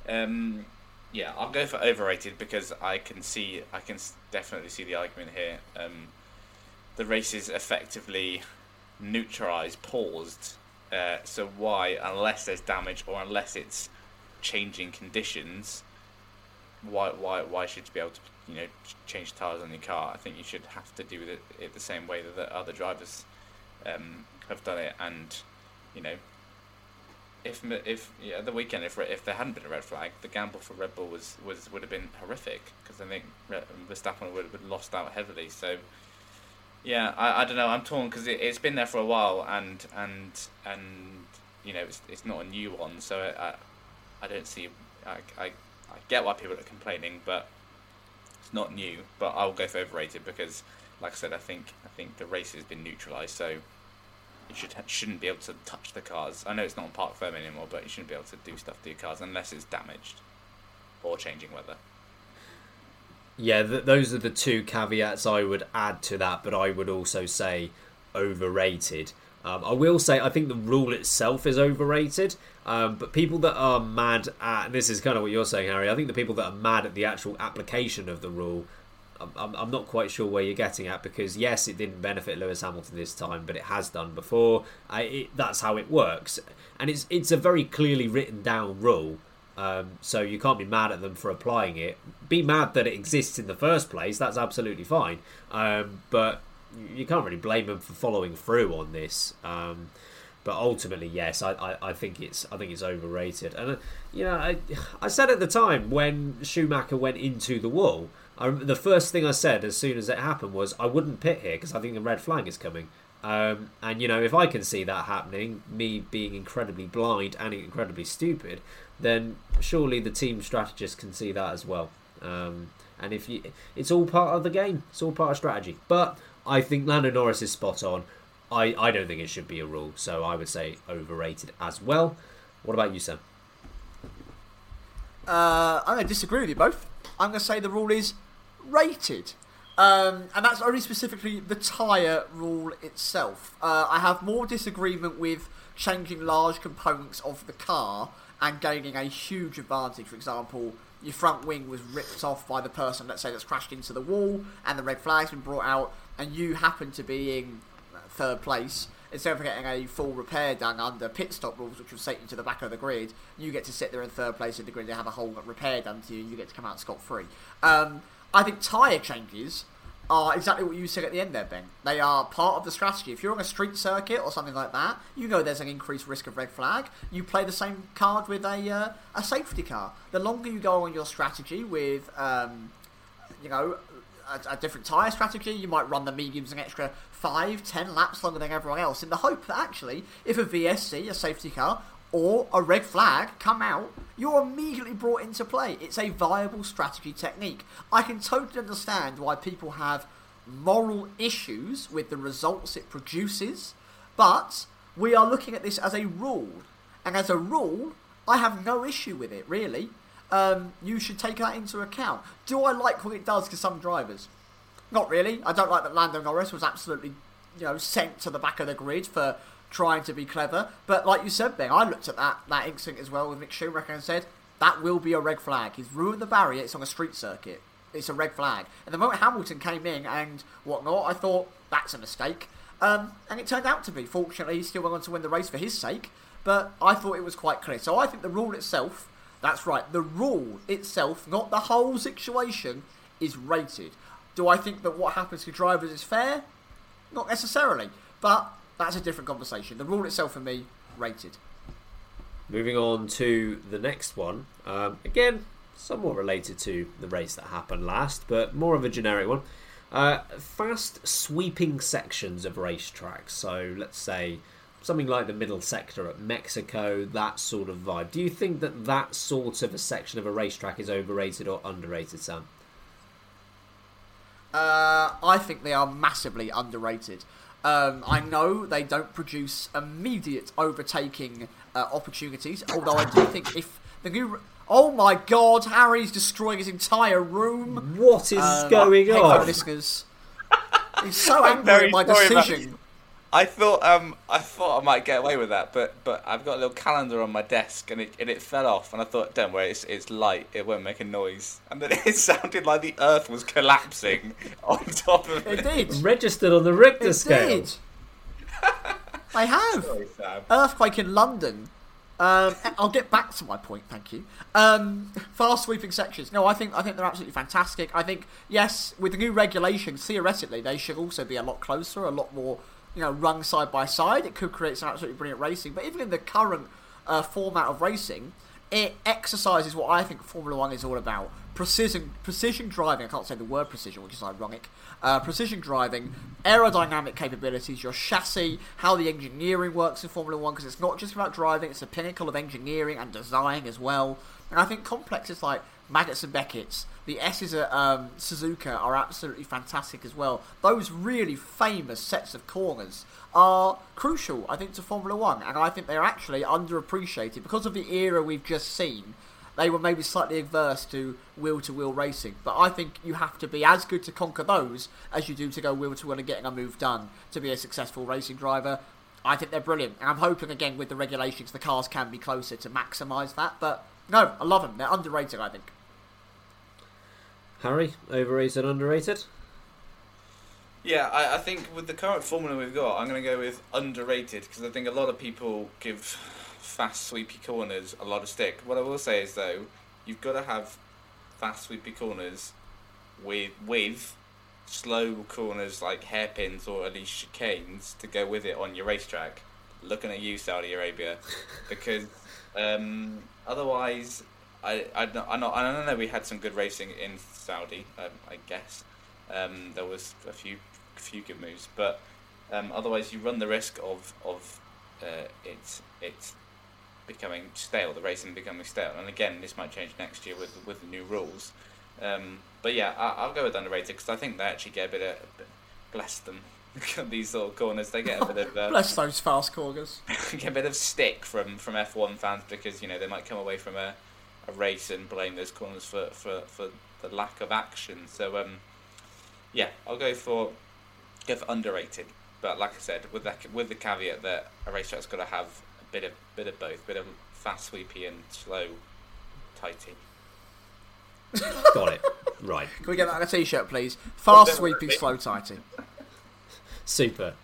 um, yeah, I'll go for overrated because I can see I can definitely see the argument here. Um, the race is effectively neutralized, paused. Uh, so why, unless there's damage or unless it's changing conditions, why why why should you be able to you know change tires on your car? I think you should have to do it, it the same way that the other drivers um, have done it, and you know if if yeah, the weekend if if there hadn't been a red flag, the gamble for Red Bull was, was would have been horrific because I think Verstappen would have lost out heavily. So yeah, I, I don't know. I'm torn because it, it's been there for a while and and and you know it's it's not a new one. So I I don't see I I, I get why people are complaining, but it's not new. But I'll go for overrated because like I said, I think I think the race has been neutralised. So you should shouldn't be able to touch the cars. I know it's not on parc fermé anymore, but you shouldn't be able to do stuff to your cars unless it's damaged or changing weather. Yeah, th- those are the two caveats I would add to that, but I would also say overrated. Um, I will say I think the rule itself is overrated, um, but people that are mad at this is kind of what you're saying, Harry. I think the people that are mad at the actual application of the rule, I'm, I'm, not quite sure where you're getting at because yes, it didn't benefit Lewis Hamilton this time, but it has done before. I, it, that's how it works, and it's it's a very clearly written down rule. Um, so you can't be mad at them for applying it. Be mad that it exists in the first place. That's absolutely fine. Um, but you can't really blame them for following through on this. Um, But ultimately, yes, I, I, I think it's I think it's overrated. And uh, you know, I, I said at the time when Schumacher went into the wall, I, the first thing I said as soon as it happened was I wouldn't pit here because I think the red flag is coming. Um, and you know, if I can see that happening, me being incredibly blind and incredibly stupid, then surely the team strategist can see that as well. Um, and if you, it's all part of the game. It's all part of strategy. But I think Lando Norris is spot on. I, I don't think it should be a rule, so I would say overrated as well. What about you, Sam? Uh, I'm going to disagree with you both. I'm going to say the rule is rated. Um, and that's only specifically the tyre rule itself. Uh, I have more disagreement with changing large components of the car and gaining a huge advantage. For example, your front wing was ripped off by the person, let's say, that's crashed into the wall, and the red flag's been brought out, and you happen to be in third place. Instead of getting a full repair done under pit stop rules, which will set you to the back of the grid, you get to sit there in third place in the grid and have a whole repair done to you. And you get to come out scot free. Um, I think tyre changes are exactly what you said at the end there, Ben. They are part of the strategy. If you're on a street circuit or something like that, you know there's an increased risk of red flag. You play the same card with a uh, a safety car. The longer you go on your strategy with, um, you know, a, a different tyre strategy, you might run the mediums an extra five, ten laps longer than everyone else in the hope that actually, if a VSC, a safety car, or a red flag come out, you're immediately brought into play. It's a viable strategy technique. I can totally understand why people have moral issues with the results it produces, but we are looking at this as a rule. And as a rule, I have no issue with it, really. Um, you should take that into account. Do I like what it does to some drivers? Not really. I don't like that Lando Norris was absolutely, you know, sent to the back of the grid for trying to be clever. But like you said, Ben, I looked at that that instinct as well with Mick Schumacher and said that will be a red flag. He's ruined the barrier. It's on a street circuit. It's a red flag. And the moment Hamilton came in and whatnot, I thought that's a mistake. Um, and it turned out to be. Fortunately, he still went on to win the race for his sake. But I thought it was quite clear. So I think the rule itself, that's right, the rule itself, not the whole situation, is rated. Do I think that what happens to drivers is fair? Not necessarily. But that's a different conversation. The rule itself for me, rated. Moving on to the next one. Um, again, somewhat related to the race that happened last, but more of a generic one. Uh, fast sweeping sections of racetracks. So let's say something like the middle sector at Mexico, that sort of vibe. Do you think that that sort of a section of a racetrack is overrated or underrated, Sam? Uh, I think they are massively underrated. Um, I know they don't produce immediate overtaking uh, opportunities, although I do think if the new. Oh my god, Harry's destroying his entire room. What is um, going on? listeners. He's so angry at my decision. I thought um I thought I might get away with that, but but I've got a little calendar on my desk and it and it fell off and I thought, don't worry, it's it's light, it won't make a noise. And then it sounded like the earth was collapsing on top of it. It did. Registered on the Richter it scale. Did. I have. Sorry, Earthquake in London. Um, I'll get back to my point, thank you. Um, fast sweeping sections. No, I think I think they're absolutely fantastic. I think yes, with the new regulations, theoretically they should also be a lot closer, a lot more you know, run side by side. It could create some absolutely brilliant racing. But even in the current uh, format of racing, it exercises what I think Formula One is all about: precision, precision driving. I can't say the word precision, which is ironic. Uh, precision driving, aerodynamic capabilities, your chassis, how the engineering works in Formula One, because it's not just about driving; it's a pinnacle of engineering and design as well. And I think complexes like Maggotts and Becketts, the Esses at um, Suzuka are absolutely fantastic as well. Those really famous sets of corners are crucial, I think, to Formula One, and I think they're actually underappreciated because of the era we've just seen. They were maybe slightly adverse to wheel to wheel racing, but I think you have to be as good to conquer those as you do to go wheel to wheel and getting a move done to be a successful racing driver. I think they're brilliant, and I'm hoping again with the regulations the cars can be closer to maximise that. But no, I love them. They're underrated, I think. Harry, overrated, underrated? Yeah, I, I think with the current formula we've got, I'm going to go with underrated because I think a lot of people give fast sweepy corners a lot of stick. What I will say is though, you've got to have fast sweepy corners with with slow corners like hairpins or at least chicanes to go with it on your racetrack. looking at you, Saudi Arabia, because um, otherwise, I I don't, I know I know we had some good racing in Saudi. Um, I guess um, there was a few few good moves, but um, otherwise you run the risk of of uh, it it becoming stale, the racing becoming stale. And again, this might change next year with with the new rules. Um, but yeah, I, I'll go with underrated because I think they actually get a bit of bless them. These sort of corners, they get a bit of uh, Bless those fast corners. get a bit of stick from from F1 fans because you know they might come away from a, a race and blame those corners for, for, for the lack of action. So um, yeah, I'll go for go for underrated. But like I said, with that with the caveat that a racetrack's got to have a bit of bit of both, bit of fast sweepy and slow tighty. Got it. Right. Can we get that on a t-shirt, please? Fast, Well, sweepy, then- slow, tighty. Super.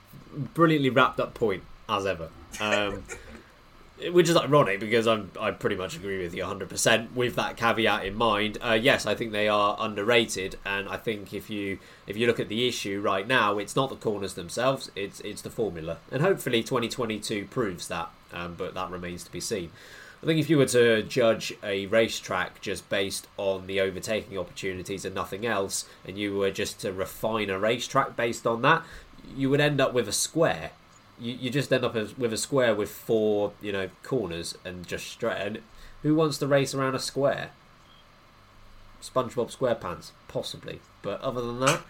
Brilliantly wrapped up point, as ever. Um, which is ironic because I'm, I pretty much agree with you 100% with that caveat in mind. Uh, yes, I think they are underrated, and I think if you if you look at the issue right now, it's not the corners themselves, it's it's the formula, and hopefully 2022 proves that. Um, but that remains to be seen. I think if you were to judge a racetrack just based on the overtaking opportunities and nothing else, and you were just to refine a racetrack based on that, you would end up with a square. You, you just end up as- with a square with four, you know, corners and just straight. And who wants to race around a square? SpongeBob SquarePants, possibly, but other than that,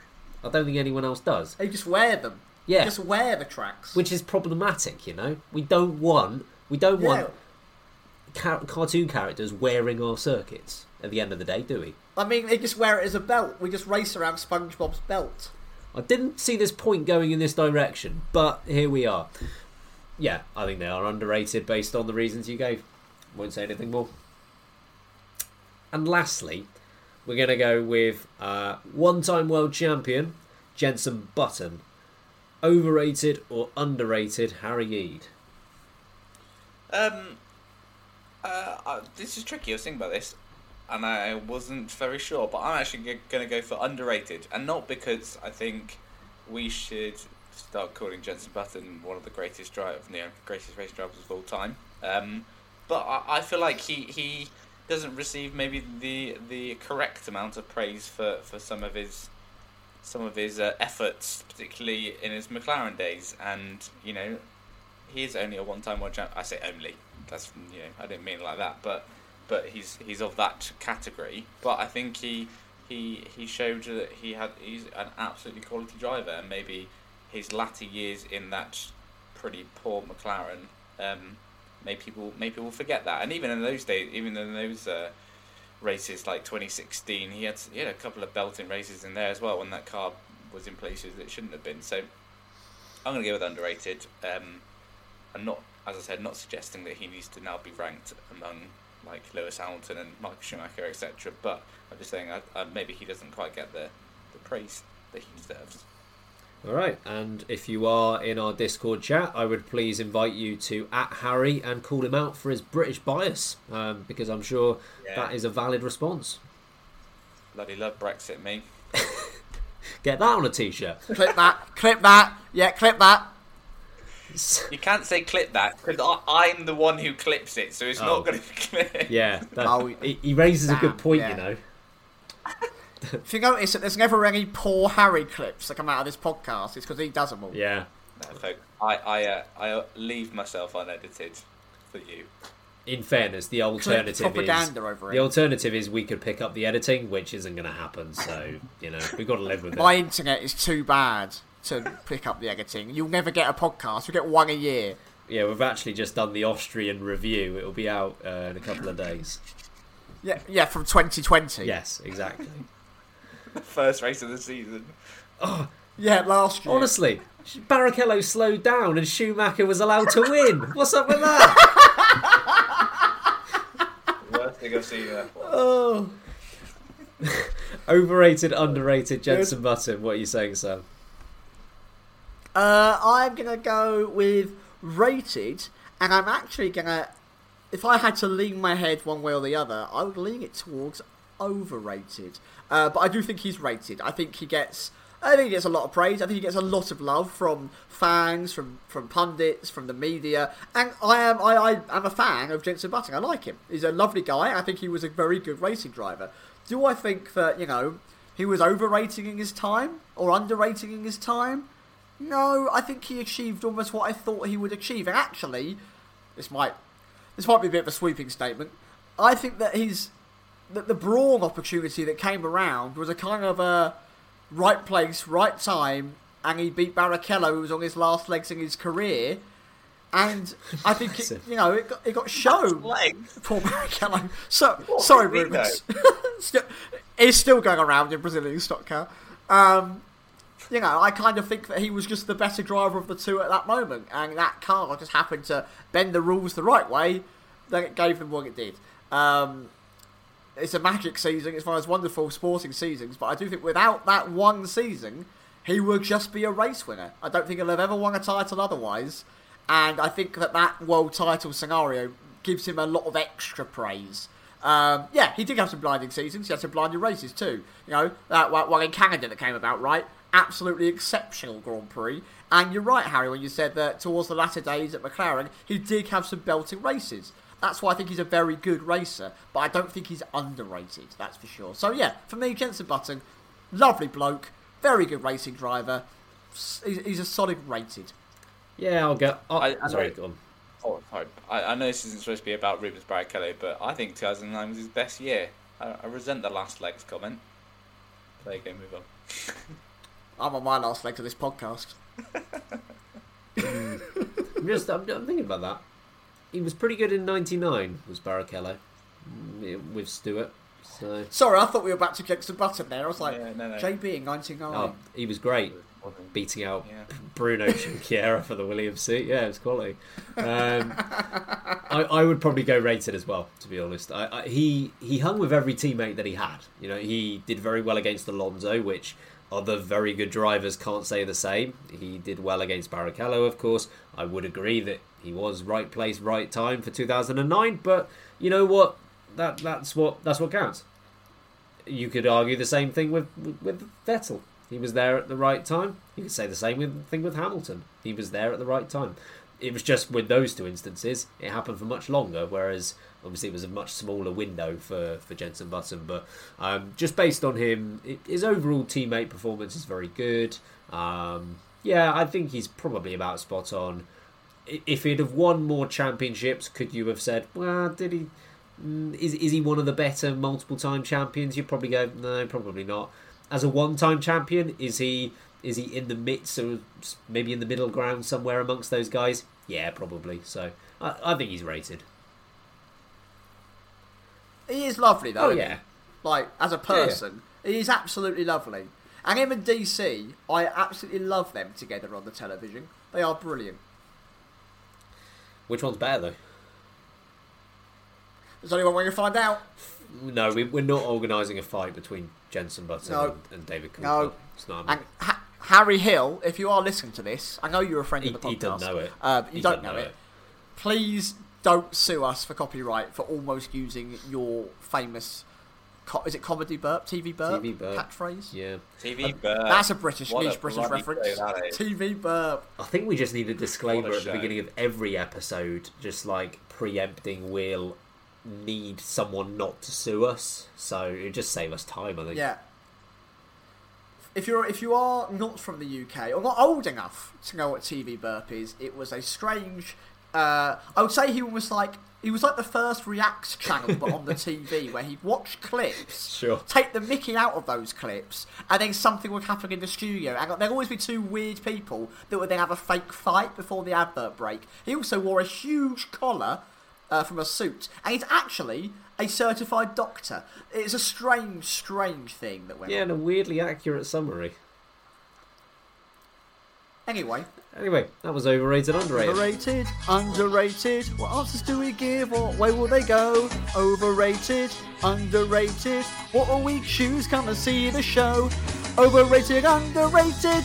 I don't think anyone else does. They just wear them. Yeah. Just wear the tracks. Which is problematic, you know. We don't want we don't Yeah. want car- cartoon characters wearing our circuits. At the end of the day, do we? I mean, they just wear it as a belt. We just race around SpongeBob's belt. I didn't see this point going in this direction, but here we are. Yeah, I think they are underrated based on the reasons you gave. Won't say anything more. And lastly, we're going to go with uh, one time world champion, Jenson Button. Overrated or underrated Harry Eid? Um, uh, this is tricky. I was thinking about this, and I wasn't very sure. But I'm actually going to go for underrated, and not because I think we should start calling Jenson Button one of the greatest drive, you know, greatest race drivers of all time. Um, but I, I feel like he he doesn't receive maybe the the correct amount of praise for, for some of his some of his uh, efforts, particularly in his McLaren days, and you know he is only a one-time world champ. I say only. That's you know I didn't mean like that, but but he's he's of that category. But I think he he he showed that he had he's an absolutely quality driver, and maybe his latter years in that pretty poor McLaren um, made people made people forget that. And even in those days, even in those uh, races like 2016, he had he had a couple of belting races in there as well when that car was in places it shouldn't have been. So I'm going to go with underrated. Um, I'm not, as I said, not suggesting that he needs to now be ranked among like Lewis Hamilton and Michael Schumacher, etc. But I'm just saying, I, I, maybe he doesn't quite get the, the praise that he deserves. All right, and if you are in our Discord chat, I would please invite you to at Harry and call him out for his British bias, um, because I'm sure Yeah. that is a valid response. Bloody love Brexit, me. Get that on a t-shirt. Clip that. clip that. Yeah, clip that. You can't say clip that because I'm the one who clips it, so it's Oh. not going to be clear. Yeah, that, Oh, he, he raises a good point, yeah. you know. If you notice that there's never any poor Harry clips that come out of this podcast, it's because he does them all. Yeah. No, folk, I I uh, I uh, leave myself unedited for you. In fairness, the alternative propaganda is over the alternative is we could pick up the editing, which isn't going to happen. So you know we've got to live with it. My internet is too bad to pick up the editing. You'll never get a podcast. You get one a year. Yeah, we've actually just done the Austrian review. It'll be out uh, in a couple of days. Yeah, yeah, from 2020. Yes, exactly. First race of the season. Oh, Yeah, last year. Honestly, Barrichello slowed down and Schumacher was allowed to win. What's up with that? Worst thing I've seen. Oh. Overrated, underrated, Jenson Button. What are you saying, Sam? Uh, I'm gonna go with rated, and I'm actually gonna. If I had to lean my head one way or the other, I would lean it towards overrated. Uh, but I do think he's rated. I think he gets I think he gets a lot of praise. I think he gets a lot of love from fans, from from pundits, from the media, and I am I, I am a fan of Jenson Button. I like him. He's a lovely guy. I think he was a very good racing driver. Do I think that you know he was overrating in his time or underrating in his time? No, I think he achieved almost what I thought he would achieve. And actually, this might this might be a bit of a sweeping statement. I think that he's that the Brawn opportunity that came around was a kind of a right place, right time, and he beat Barrichello, who was on his last legs in his career. And I think it, you know it got, it got shown. legs. Poor Barrichello. So sorry, did he Rubens. Still- He's still going around in Brazilian stock car. Um, you know, I kind of think that he was just the better driver of the two at that moment, and that car just happened to bend the rules the right way. Then it gave him what it did. Um, it's a magic season. It's one of those wonderful sporting seasons, but I do think without that one season, he would just be a race winner. I don't think he'll have ever won a title otherwise, and I think that that world title scenario gives him a lot of extra praise. Um, yeah, he did have some blinding seasons. He had some blinding races too. You know, that one in Canada that came about, right? Absolutely exceptional Grand Prix. And you're right, Harry, when you said that towards the latter days at McLaren, he did have some belting races. That's why I think he's a very good racer, but I don't think he's underrated, that's for sure. So yeah, for me, Jenson Button, lovely bloke, very good racing driver. He's, he's a solid rated. Yeah, I'll go. Oh, I- I sorry, know- go on. Oh, sorry. I, I know this isn't supposed to be about Rubens Barrichello, but I think 2009 was his best year. I, I resent the last legs comment. There you go, move on. I'm on my last leg of this podcast. I'm just, I'm, I'm thinking about that. He was pretty good in '99. Was Barrichello Mm, with Stewart? So, Sorry, I thought we were about to Jenson Button there. I was like, Yeah, no, no. JB in 99. oh, he was great, beating out Yeah. Bruno Junqueira for the Williams seat. Yeah, it was quality. Um, I, I would probably go rated as well, to be honest. I, I, he he hung with every teammate that he had. You know, he did very well against Alonso, which other very good drivers can't say the same. He did well against Barrichello, of course. I would agree that he was right place, right time for 2009. But you know what? That that's what that's what counts. You could argue the same thing with with, Vettel. He was there at the right time. You could say the same thing with Hamilton. He was there at the right time. It was just with those two instances, it happened for much longer, whereas obviously it was a much smaller window for, for Jenson Button. But um, just based on him, it, his overall teammate performance is very good. Um, yeah, I think he's probably about spot on. If he'd have won more championships, could you have said, well, did he? mm, Is, is he one of the better multiple time champions? You'd probably go, no, probably not. As a one time champion, is he is he in the midst or maybe in the middle ground somewhere amongst those guys? Yeah, probably. So I, I think he's rated. He is lovely, though. Oh yeah, Like, as a person, he is absolutely lovely. And him and DC, I absolutely love them together on the television. They are brilliant. which one's better though? There's only one way to find out. No, we, we're not organising a fight between Jenson Button No. and, and David Coulthard. No. it's not. And ha- Harry Hill, if you are listening to this, I know you're a friend he, of the podcast. he doesn't know it. Uh, you He don't doesn't know it. Please don't sue us for copyright for almost using your famous. Co- is it comedy burp? TV burp? TV burp. Catchphrase? Yeah, TV burp. That's a British, What a British reference. show that is. TV burp. I think we just need a disclaimer a at the beginning of every episode, just like preempting we'll need someone not to sue us, so it just save us time. I think. Yeah. If you're if you are not from the UK or not old enough to know what TV burp is, it was a strange. Uh, I would say he was like he was like the first React channel, but on the TV, where he'd watch clips, Sure. take the Mickey out of those clips, and then something would happen in the studio, and there'd always be two weird people that would then have a fake fight before the advert break. He also wore a huge collar uh, from a suit, and he's actually a certified doctor. It's a strange, strange thing that went Yeah, on. and a weirdly accurate summary. Anyway, Anyway, that was overrated, underrated. overrated, underrated. What answers do we give? What way will they go? Overrated, underrated. What will we choose? Come and see the show. Overrated, underrated.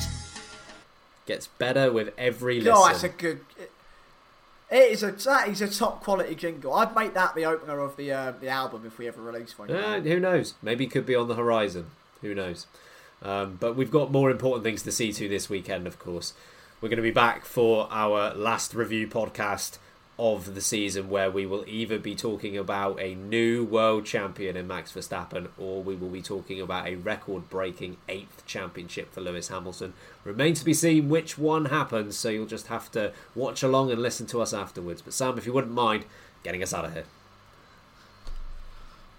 Gets better with every God, Oh, that's a good. It is a that is a top quality jingle. I'd make that the opener of the uh, the album if we ever release one. Uh, who knows? Maybe it could be on the horizon. Who knows? Um, but we've got more important things to see to this weekend, of course. We're going to be back for our last review podcast of the season where we will either be talking about a new world champion in Max Verstappen or we will be talking about a record breaking eighth championship for Lewis Hamilton. Remains to be seen which one happens, so you'll just have to watch along and listen to us afterwards. But Sam, if you wouldn't mind getting us out of here.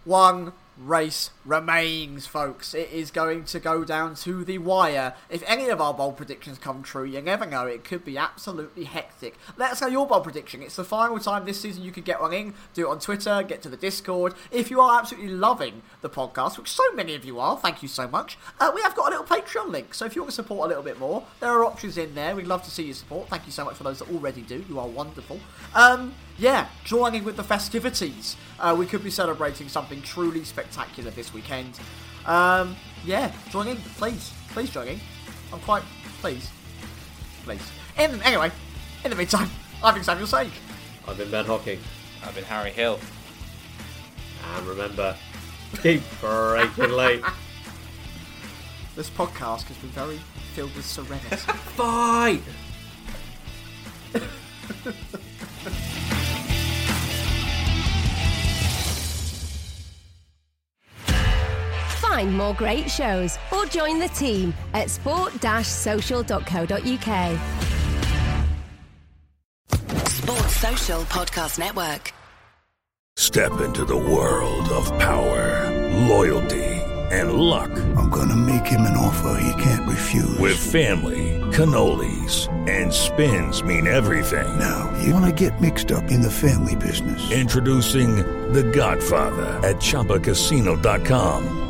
One race remains, folks. It is going to go down to the wire. If any of our bold predictions come true, you never know. It could be absolutely hectic. Let us know your bold prediction. It's the final time this season you can get one in. Do it on Twitter, get to the Discord. If you are absolutely loving the podcast, which so many of you are, thank you so much. Uh, we have got a little Patreon link, so if you want to support a little bit more, there are options in there. We'd love to see your support. Thank you so much for those that already do. You are wonderful. Um, yeah, joining with the festivities. Uh, we could be celebrating something truly spectacular this weekend. Um, yeah, join in, please. Please join in. I'm quite please. Please. In, anyway, in the meantime, I've been Samuel Sage. I've been Ben Hocking. I've been Harry Hill. And remember, keep breaking late. This podcast has been very filled with serenity. Bye! Find more great shows or join the team at sport-social.co.uk. Sports Social Podcast Network. Step into the world of power, loyalty, and luck. I'm gonna make him an offer he can't refuse. With family, cannolis, and spins mean everything. Now, you wanna get mixed up in the family business. Introducing The Godfather at ChumbaCasino.com.